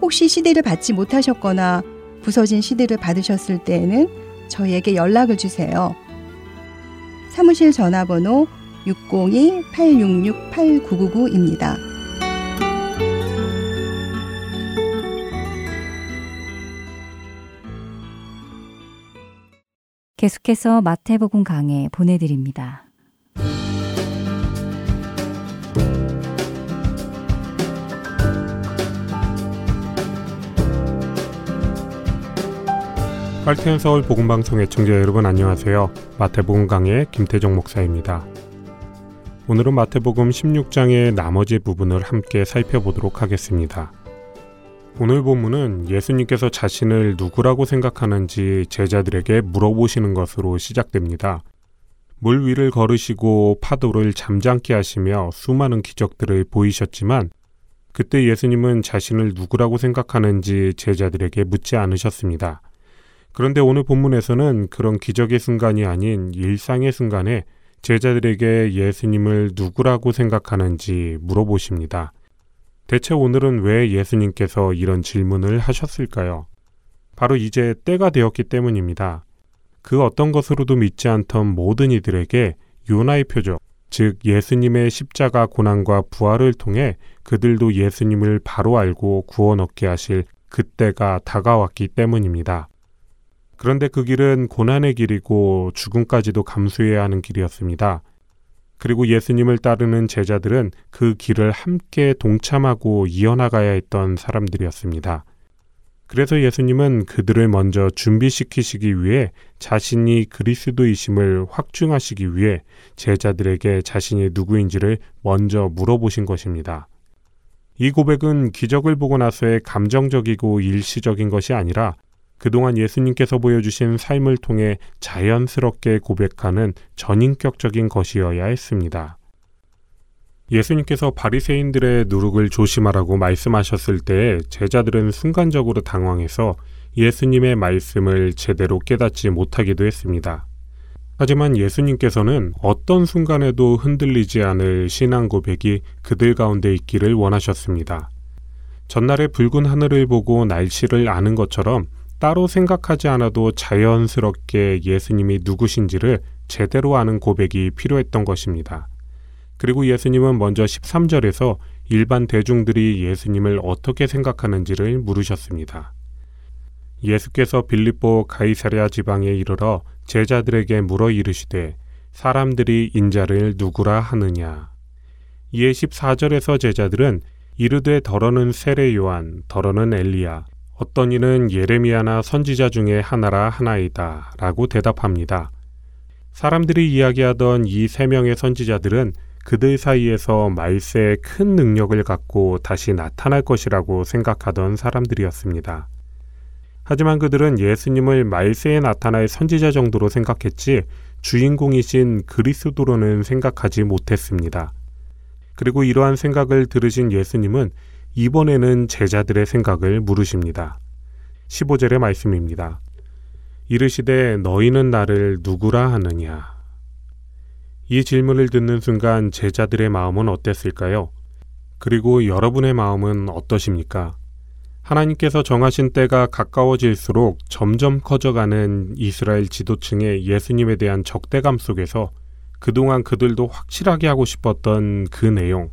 혹시 CD를 받지 못하셨거나 부서진 CD를 받으셨을 때에는 저희에게 연락을 주세요. 사무실 전화번호 602-866-8999입니다. 계속해서 마태복음 강해 보내드립니다. 할텐 서울 복음방송 애청자 여러분 안녕하세요. 마태복음 강의 김태종 목사입니다. 오늘은 마태복음 16장의 나머지 부분을 함께 살펴보도록 하겠습니다. 오늘 본문은 예수님께서 자신을 누구라고 생각하는지 제자들에게 물어보시는 것으로 시작됩니다. 물 위를 걸으시고 파도를 잠잠케 하시며 수많은 기적들을 보이셨지만 그때 예수님은 자신을 누구라고 생각하는지 제자들에게 묻지 않으셨습니다. 그런데 오늘 본문에서는 그런 기적의 순간이 아닌 일상의 순간에 제자들에게 예수님을 누구라고 생각하는지 물어보십니다. 대체 오늘은 왜 예수님께서 이런 질문을 하셨을까요? 바로 이제 때가 되었기 때문입니다. 그 어떤 것으로도 믿지 않던 모든 이들에게 요나의 표적, 즉 예수님의 십자가 고난과 부활을 통해 그들도 예수님을 바로 알고 구원 얻게 하실 그때가 다가왔기 때문입니다. 그런데 그 길은 고난의 길이고 죽음까지도 감수해야 하는 길이었습니다. 그리고 예수님을 따르는 제자들은 그 길을 함께 동참하고 이어나가야 했던 사람들이었습니다. 그래서 예수님은 그들을 먼저 준비시키시기 위해 자신이 그리스도이심을 확증하시기 위해 제자들에게 자신이 누구인지를 먼저 물어보신 것입니다. 이 고백은 기적을 보고 나서의 감정적이고 일시적인 것이 아니라 그동안 예수님께서 보여주신 삶을 통해 자연스럽게 고백하는 전인격적인 것이어야 했습니다. 예수님께서 바리새인들의 누룩을 조심하라고 말씀하셨을 때 제자들은 순간적으로 당황해서 예수님의 말씀을 제대로 깨닫지 못하기도 했습니다. 하지만 예수님께서는 어떤 순간에도 흔들리지 않을 신앙 고백이 그들 가운데 있기를 원하셨습니다. 전날에 붉은 하늘을 보고 날씨를 아는 것처럼 따로 생각하지 않아도 자연스럽게 예수님이 누구신지를 제대로 아는 고백이 필요했던 것입니다. 그리고 예수님은 먼저 13절에서 일반 대중들이 예수님을 어떻게 생각하는지를 물으셨습니다. 예수께서 빌립보 가이사랴 지방에 이르러 제자들에게 물어 이르시되 사람들이 인자를 누구라 하느냐. 이에 14절에서 제자들은 이르되 더러는 세례 요한, 더러는 엘리야, 어떤 이는 예레미야나 선지자 중에 하나라 하나이다 라고 대답합니다. 사람들이 이야기하던 이 세 명의 선지자들은 그들 사이에서 말세의 큰 능력을 갖고 다시 나타날 것이라고 생각하던 사람들이었습니다. 하지만 그들은 예수님을 말세에 나타날 선지자 정도로 생각했지 주인공이신 그리스도로는 생각하지 못했습니다. 그리고 이러한 생각을 들으신 예수님은 이번에는 제자들의 생각을 물으십니다. 15절의 말씀입니다. 이르시되 너희는 나를 누구라 하느냐? 이 질문을 듣는 순간 제자들의 마음은 어땠을까요? 그리고 여러분의 마음은 어떠십니까? 하나님께서 정하신 때가 가까워질수록 점점 커져가는 이스라엘 지도층의 예수님에 대한 적대감 속에서 그동안 그들도 확실하게 하고 싶었던 그 내용,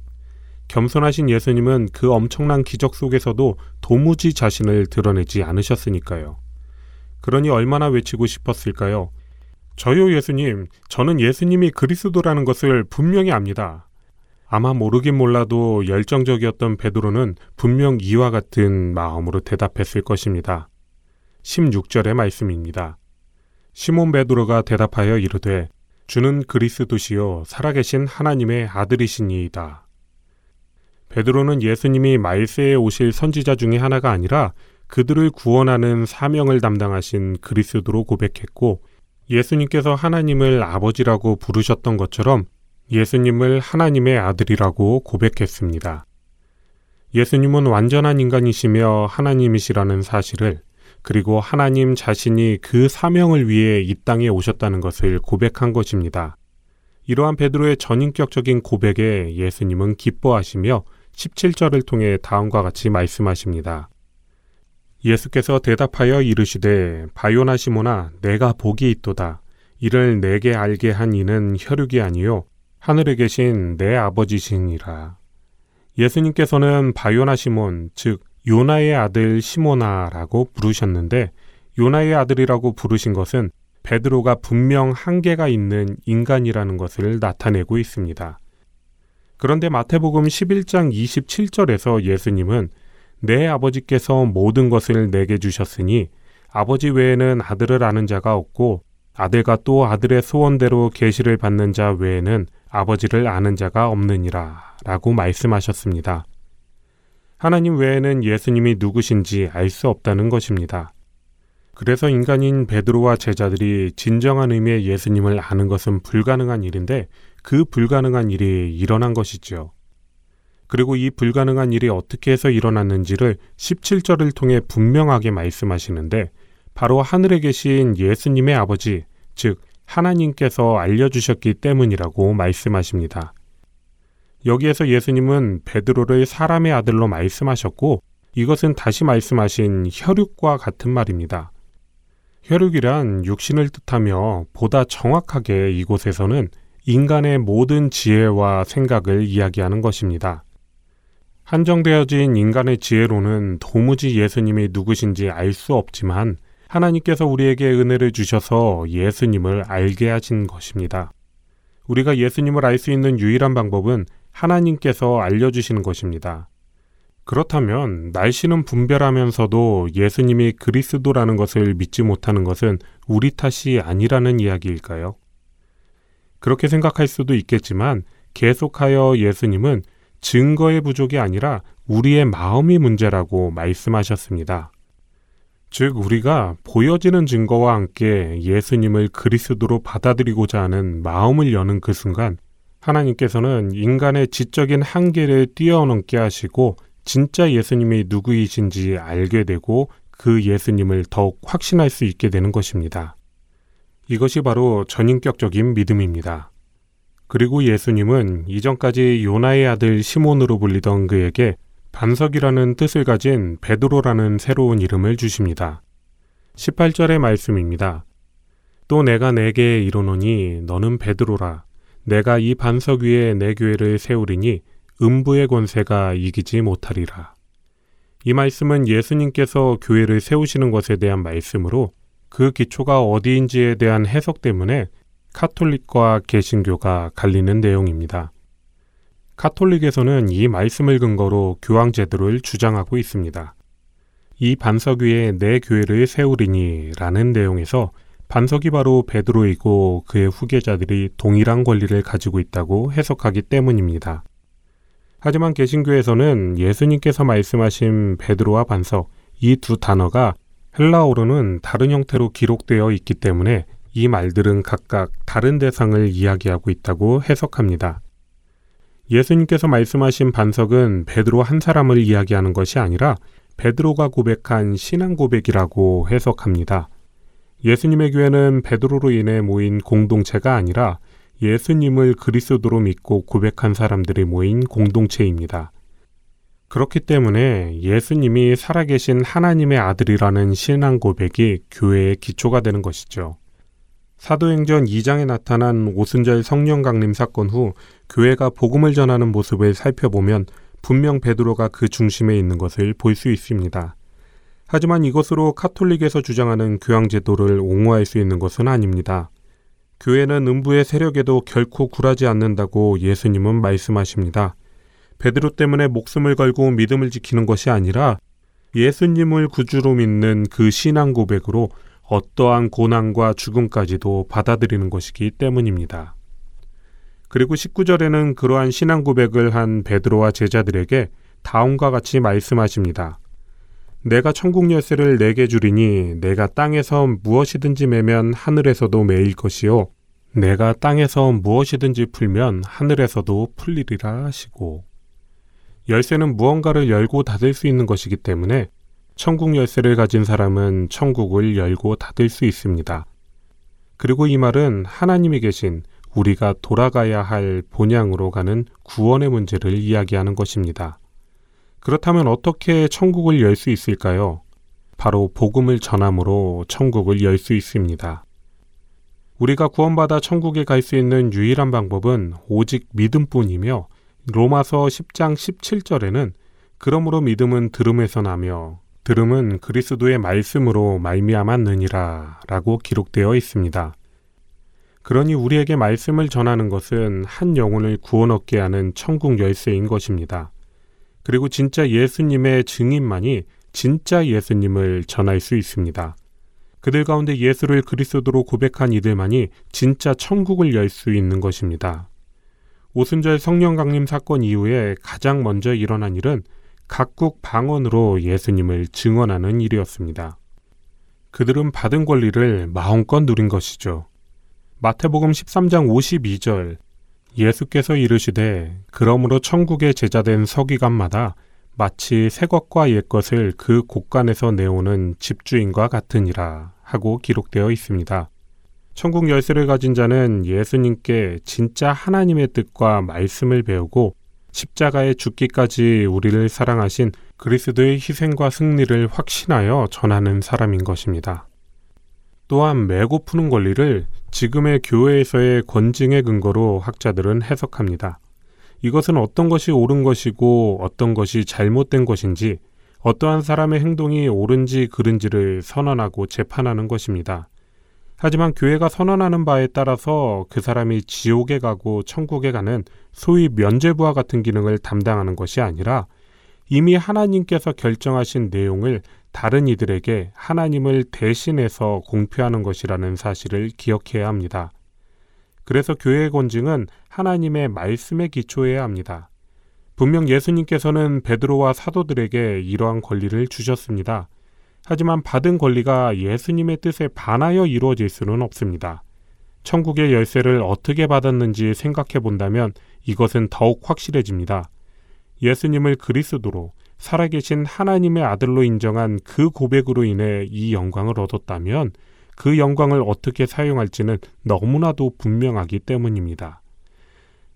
겸손하신 예수님은 그 엄청난 기적 속에서도 도무지 자신을 드러내지 않으셨으니까요. 그러니 얼마나 외치고 싶었을까요? 저요 예수님, 저는 예수님이 그리스도라는 것을 분명히 압니다. 아마 모르긴 몰라도 열정적이었던 베드로는 분명 이와 같은 마음으로 대답했을 것입니다. 16절의 말씀입니다. 시몬 베드로가 대답하여 이르되 주는 그리스도시요 살아계신 하나님의 아들이시니이다. 베드로는 예수님이 말세에 오실 선지자 중의 하나가 아니라 그들을 구원하는 사명을 담당하신 그리스도로 고백했고 예수님께서 하나님을 아버지라고 부르셨던 것처럼 예수님을 하나님의 아들이라고 고백했습니다. 예수님은 완전한 인간이시며 하나님이시라는 사실을 그리고 하나님 자신이 그 사명을 위해 이 땅에 오셨다는 것을 고백한 것입니다. 이러한 베드로의 전인격적인 고백에 예수님은 기뻐하시며 17절을 통해 다음과 같이 말씀하십니다. 예수께서 대답하여 이르시되 바요나 시모나 내가 복이 있도다. 이를 내게 알게 한 이는 혈육이 아니요 하늘에 계신 내 아버지시니라. 예수님께서는 바요나 시몬 즉 요나의 아들 시모나라고 부르셨는데 요나의 아들이라고 부르신 것은 베드로가 분명 한계가 있는 인간이라는 것을 나타내고 있습니다. 그런데 마태복음 11장 27절에서 예수님은 내 아버지께서 모든 것을 내게 주셨으니 아버지 외에는 아들을 아는 자가 없고 아들과 또 아들의 소원대로 계시를 받는 자 외에는 아버지를 아는 자가 없느니라 라고 말씀하셨습니다. 하나님 외에는 예수님이 누구신지 알 수 없다는 것입니다. 그래서 인간인 베드로와 제자들이 진정한 의미의 예수님을 아는 것은 불가능한 일인데 그 불가능한 일이 일어난 것이지요. 그리고 이 불가능한 일이 어떻게 해서 일어났는지를 17절을 통해 분명하게 말씀하시는데 바로 하늘에 계신 예수님의 아버지, 즉 하나님께서 알려주셨기 때문이라고 말씀하십니다. 여기에서 예수님은 베드로를 사람의 아들로 말씀하셨고 이것은 다시 말씀하신 혈육과 같은 말입니다. 혈육이란 육신을 뜻하며 보다 정확하게 이곳에서는 인간의 모든 지혜와 생각을 이야기하는 것입니다. 한정되어진 인간의 지혜로는 도무지 예수님이 누구신지 알 수 없지만 하나님께서 우리에게 은혜를 주셔서 예수님을 알게 하신 것입니다. 우리가 예수님을 알 수 있는 유일한 방법은 하나님께서 알려주시는 것입니다. 그렇다면 날씨는 분별하면서도 예수님이 그리스도라는 것을 믿지 못하는 것은 우리 탓이 아니라는 이야기일까요? 그렇게 생각할 수도 있겠지만 계속하여 예수님은 증거의 부족이 아니라 우리의 마음이 문제라고 말씀하셨습니다. 즉, 우리가 보여지는 증거와 함께 예수님을 그리스도로 받아들이고자 하는 마음을 여는 그 순간 하나님께서는 인간의 지적인 한계를 뛰어넘게 하시고 진짜 예수님이 누구이신지 알게 되고 그 예수님을 더욱 확신할 수 있게 되는 것입니다. 이것이 바로 전인격적인 믿음입니다. 그리고 예수님은 이전까지 요나의 아들 시몬으로 불리던 그에게 반석이라는 뜻을 가진 베드로라는 새로운 이름을 주십니다. 18절의 말씀입니다. 또 내가 내게 이르노니 너는 베드로라. 내가 이 반석 위에 내 교회를 세우리니 음부의 권세가 이기지 못하리라. 이 말씀은 예수님께서 교회를 세우시는 것에 대한 말씀으로 그 기초가 어디인지에 대한 해석 때문에 카톨릭과 개신교가 갈리는 내용입니다. 카톨릭에서는 이 말씀을 근거로 교황 제도를 주장하고 있습니다. 이 반석 위에 내 교회를 세우리니 라는 내용에서 반석이 바로 베드로이고 그의 후계자들이 동일한 권리를 가지고 있다고 해석하기 때문입니다. 하지만 개신교에서는 예수님께서 말씀하신 베드로와 반석 이 두 단어가 헬라어로는 다른 형태로 기록되어 있기 때문에 이 말들은 각각 다른 대상을 이야기하고 있다고 해석합니다. 예수님께서 말씀하신 반석은 베드로 한 사람을 이야기하는 것이 아니라 베드로가 고백한 신앙 고백이라고 해석합니다. 예수님의 교회는 베드로로 인해 모인 공동체가 아니라 예수님을 그리스도로 믿고 고백한 사람들이 모인 공동체입니다. 그렇기 때문에 예수님이 살아계신 하나님의 아들이라는 신앙 고백이 교회의 기초가 되는 것이죠. 사도행전 2장에 나타난 오순절 성령 강림 사건 후 교회가 복음을 전하는 모습을 살펴보면 분명 베드로가 그 중심에 있는 것을 볼 수 있습니다. 하지만 이것으로 카톨릭에서 주장하는 교황 제도를 옹호할 수 있는 것은 아닙니다. 교회는 음부의 세력에도 결코 굴하지 않는다고 예수님은 말씀하십니다. 베드로 때문에 목숨을 걸고 믿음을 지키는 것이 아니라 예수님을 구주로 믿는 그 신앙 고백으로 어떠한 고난과 죽음까지도 받아들이는 것이기 때문입니다. 그리고 19절에는 그러한 신앙 고백을 한 베드로와 제자들에게 다음과 같이 말씀하십니다. 내가 천국 열쇠를 내게 주리니 내가 땅에서 무엇이든지 매면 하늘에서도 매일 것이요 내가 땅에서 무엇이든지 풀면 하늘에서도 풀리리라 하시고 열쇠는 무언가를 열고 닫을 수 있는 것이기 때문에 천국 열쇠를 가진 사람은 천국을 열고 닫을 수 있습니다. 그리고 이 말은 하나님이 계신 우리가 돌아가야 할 본향으로 가는 구원의 문제를 이야기하는 것입니다. 그렇다면 어떻게 천국을 열 수 있을까요? 바로 복음을 전함으로 천국을 열 수 있습니다. 우리가 구원받아 천국에 갈 수 있는 유일한 방법은 오직 믿음뿐이며 로마서 10장 17절에는 그러므로 믿음은 들음에서 나며 들음은 그리스도의 말씀으로 말미암았느니라 라고 기록되어 있습니다. 그러니 우리에게 말씀을 전하는 것은 한 영혼을 구원 얻게 하는 천국 열쇠인 것입니다. 그리고 진짜 예수님의 증인만이 진짜 예수님을 전할 수 있습니다. 그들 가운데 예수를 그리스도로 고백한 이들만이 진짜 천국을 열 수 있는 것입니다. 오순절 성령 강림 사건 이후에 가장 먼저 일어난 일은 각국 방언으로 예수님을 증언하는 일이었습니다. 그들은 받은 권리를 마음껏 누린 것이죠. 마태복음 13장 52절 예수께서 이르시되 그러므로 천국에 제자된 서기관마다 마치 새 것과 옛 것을 그 곳간에서 내오는 집주인과 같으니라 하고 기록되어 있습니다. 천국 열쇠를 가진 자는 예수님께 진짜 하나님의 뜻과 말씀을 배우고 십자가에 죽기까지 우리를 사랑하신 그리스도의 희생과 승리를 확신하여 전하는 사람인 것입니다. 또한 매고 푸는 권리를 지금의 교회에서의 권징의 근거로 학자들은 해석합니다. 이것은 어떤 것이 옳은 것이고 어떤 것이 잘못된 것인지 어떠한 사람의 행동이 옳은지 그른지를 선언하고 재판하는 것입니다. 하지만 교회가 선언하는 바에 따라서 그 사람이 지옥에 가고 천국에 가는 소위 면죄부와 같은 기능을 담당하는 것이 아니라 이미 하나님께서 결정하신 내용을 다른 이들에게 하나님을 대신해서 공표하는 것이라는 사실을 기억해야 합니다. 그래서 교회의 권징은 하나님의 말씀에 기초해야 합니다. 분명 예수님께서는 베드로와 사도들에게 이러한 권리를 주셨습니다. 하지만 받은 권리가 예수님의 뜻에 반하여 이루어질 수는 없습니다. 천국의 열쇠를 어떻게 받았는지 생각해 본다면 이것은 더욱 확실해집니다. 예수님을 그리스도로 살아계신 하나님의 아들로 인정한 그 고백으로 인해 이 영광을 얻었다면 그 영광을 어떻게 사용할지는 너무나도 분명하기 때문입니다.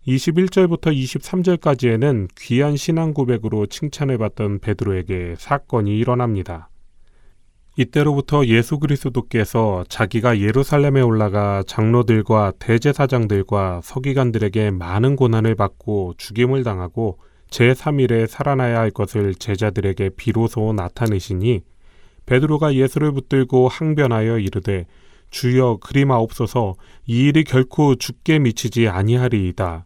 21절부터 23절까지에는 귀한 신앙 고백으로 칭찬을 받던 베드로에게 사건이 일어납니다. 이때로부터 예수 그리스도께서 자기가 예루살렘에 올라가 장로들과 대제사장들과 서기관들에게 많은 고난을 받고 죽임을 당하고 제3일에 살아나야 할 것을 제자들에게 비로소 나타내시니 베드로가 예수를 붙들고 항변하여 이르되 주여 그리마옵소서. 이 일이 결코 죽게 미치지 아니하리이다.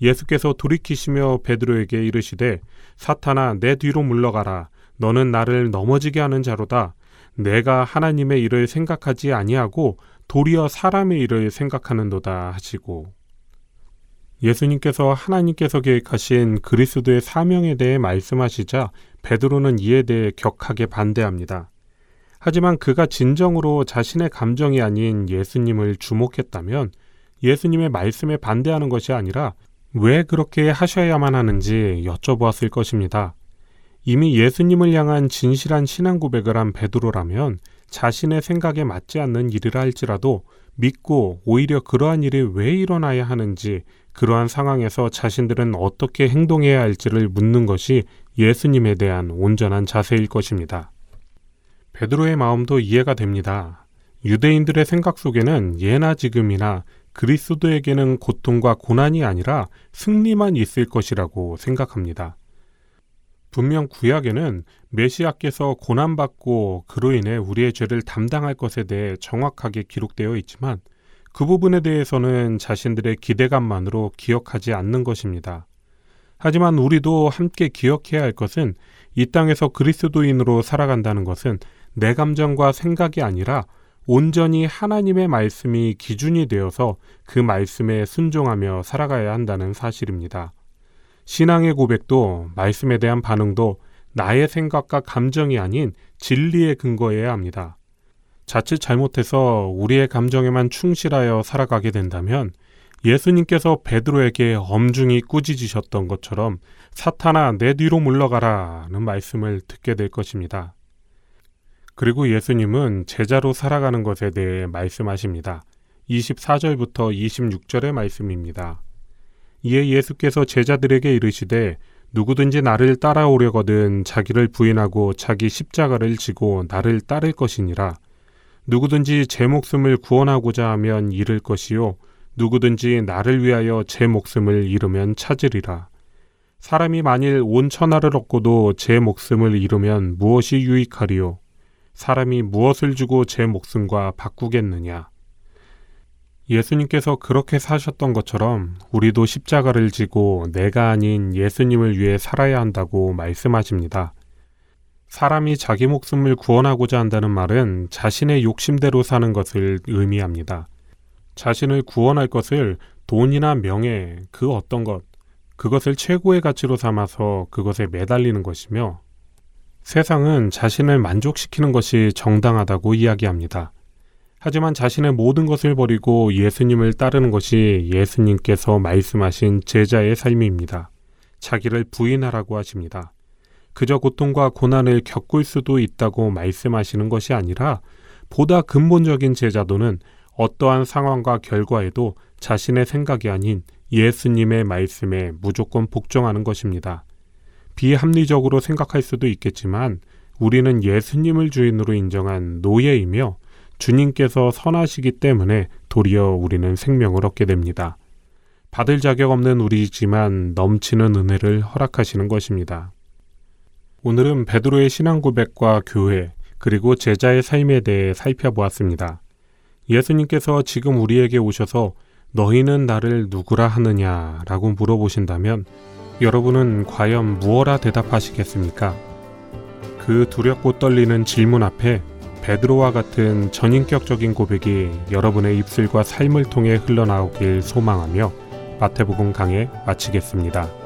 예수께서 돌이키시며 베드로에게 이르시되 사탄아 내 뒤로 물러가라. 너는 나를 넘어지게 하는 자로다 내가 하나님의 일을 생각하지 아니하고 도리어 사람의 일을 생각하는도다 하시고 예수님께서 하나님께서 계획하신 그리스도의 사명에 대해 말씀하시자 베드로는 이에 대해 격하게 반대합니다. 하지만 그가 진정으로 자신의 감정이 아닌 예수님을 주목했다면 예수님의 말씀에 반대하는 것이 아니라 왜 그렇게 하셔야만 하는지 여쭤보았을 것입니다. 이미 예수님을 향한 진실한 신앙 고백을 한 베드로라면 자신의 생각에 맞지 않는 일이라 할지라도 믿고 오히려 그러한 일이 왜 일어나야 하는지 그러한 상황에서 자신들은 어떻게 행동해야 할지를 묻는 것이 예수님에 대한 온전한 자세일 것입니다. 베드로의 마음도 이해가 됩니다. 유대인들의 생각 속에는 예나 지금이나 그리스도에게는 고통과 고난이 아니라 승리만 있을 것이라고 생각합니다. 분명 구약에는 메시아께서 고난받고 그로 인해 우리의 죄를 담당할 것에 대해 정확하게 기록되어 있지만 그 부분에 대해서는 자신들의 기대감만으로 기억하지 않는 것입니다. 하지만 우리도 함께 기억해야 할 것은 이 땅에서 그리스도인으로 살아간다는 것은 내 감정과 생각이 아니라 온전히 하나님의 말씀이 기준이 되어서 그 말씀에 순종하며 살아가야 한다는 사실입니다. 신앙의 고백도 말씀에 대한 반응도 나의 생각과 감정이 아닌 진리에 근거해야 합니다. 자칫 잘못해서 우리의 감정에만 충실하여 살아가게 된다면 예수님께서 베드로에게 엄중히 꾸짖으셨던 것처럼 사탄아 내 뒤로 물러가라는 말씀을 듣게 될 것입니다. 그리고 예수님은 제자로 살아가는 것에 대해 말씀하십니다. 24절부터 26절의 말씀입니다. 이에 예수께서 제자들에게 이르시되 누구든지 나를 따라오려거든 자기를 부인하고 자기 십자가를 지고 나를 따를 것이니라. 누구든지 제 목숨을 구원하고자 하면 잃을 것이요 누구든지 나를 위하여 제 목숨을 잃으면 찾으리라. 사람이 만일 온 천하를 얻고도 제 목숨을 잃으면 무엇이 유익하리요? 사람이 무엇을 주고 제 목숨과 바꾸겠느냐? 예수님께서 그렇게 사셨던 것처럼 우리도 십자가를 지고 내가 아닌 예수님을 위해 살아야 한다고 말씀하십니다. 사람이 자기 목숨을 구원하고자 한다는 말은 자신의 욕심대로 사는 것을 의미합니다. 자신을 구원할 것을 돈이나 명예, 그 어떤 것, 그것을 최고의 가치로 삼아서 그것에 매달리는 것이며 세상은 자신을 만족시키는 것이 정당하다고 이야기합니다. 하지만 자신의 모든 것을 버리고 예수님을 따르는 것이 예수님께서 말씀하신 제자의 삶입니다. 자기를 부인하라고 하십니다. 그저 고통과 고난을 겪을 수도 있다고 말씀하시는 것이 아니라 보다 근본적인 제자도는 어떠한 상황과 결과에도 자신의 생각이 아닌 예수님의 말씀에 무조건 복종하는 것입니다. 비합리적으로 생각할 수도 있겠지만 우리는 예수님을 주인으로 인정한 노예이며 주님께서 선하시기 때문에 도리어 우리는 생명을 얻게 됩니다. 받을 자격 없는 우리지만 넘치는 은혜를 허락하시는 것입니다. 오늘은 베드로의 신앙 고백과 교회 그리고 제자의 삶에 대해 살펴보았습니다. 예수님께서 지금 우리에게 오셔서 너희는 나를 누구라 하느냐라고 물어보신다면 여러분은 과연 무엇라 대답하시겠습니까? 그 두렵고 떨리는 질문 앞에 베드로와 같은 전인격적인 고백이 여러분의 입술과 삶을 통해 흘러나오길 소망하며 마태복음 강해 마치겠습니다.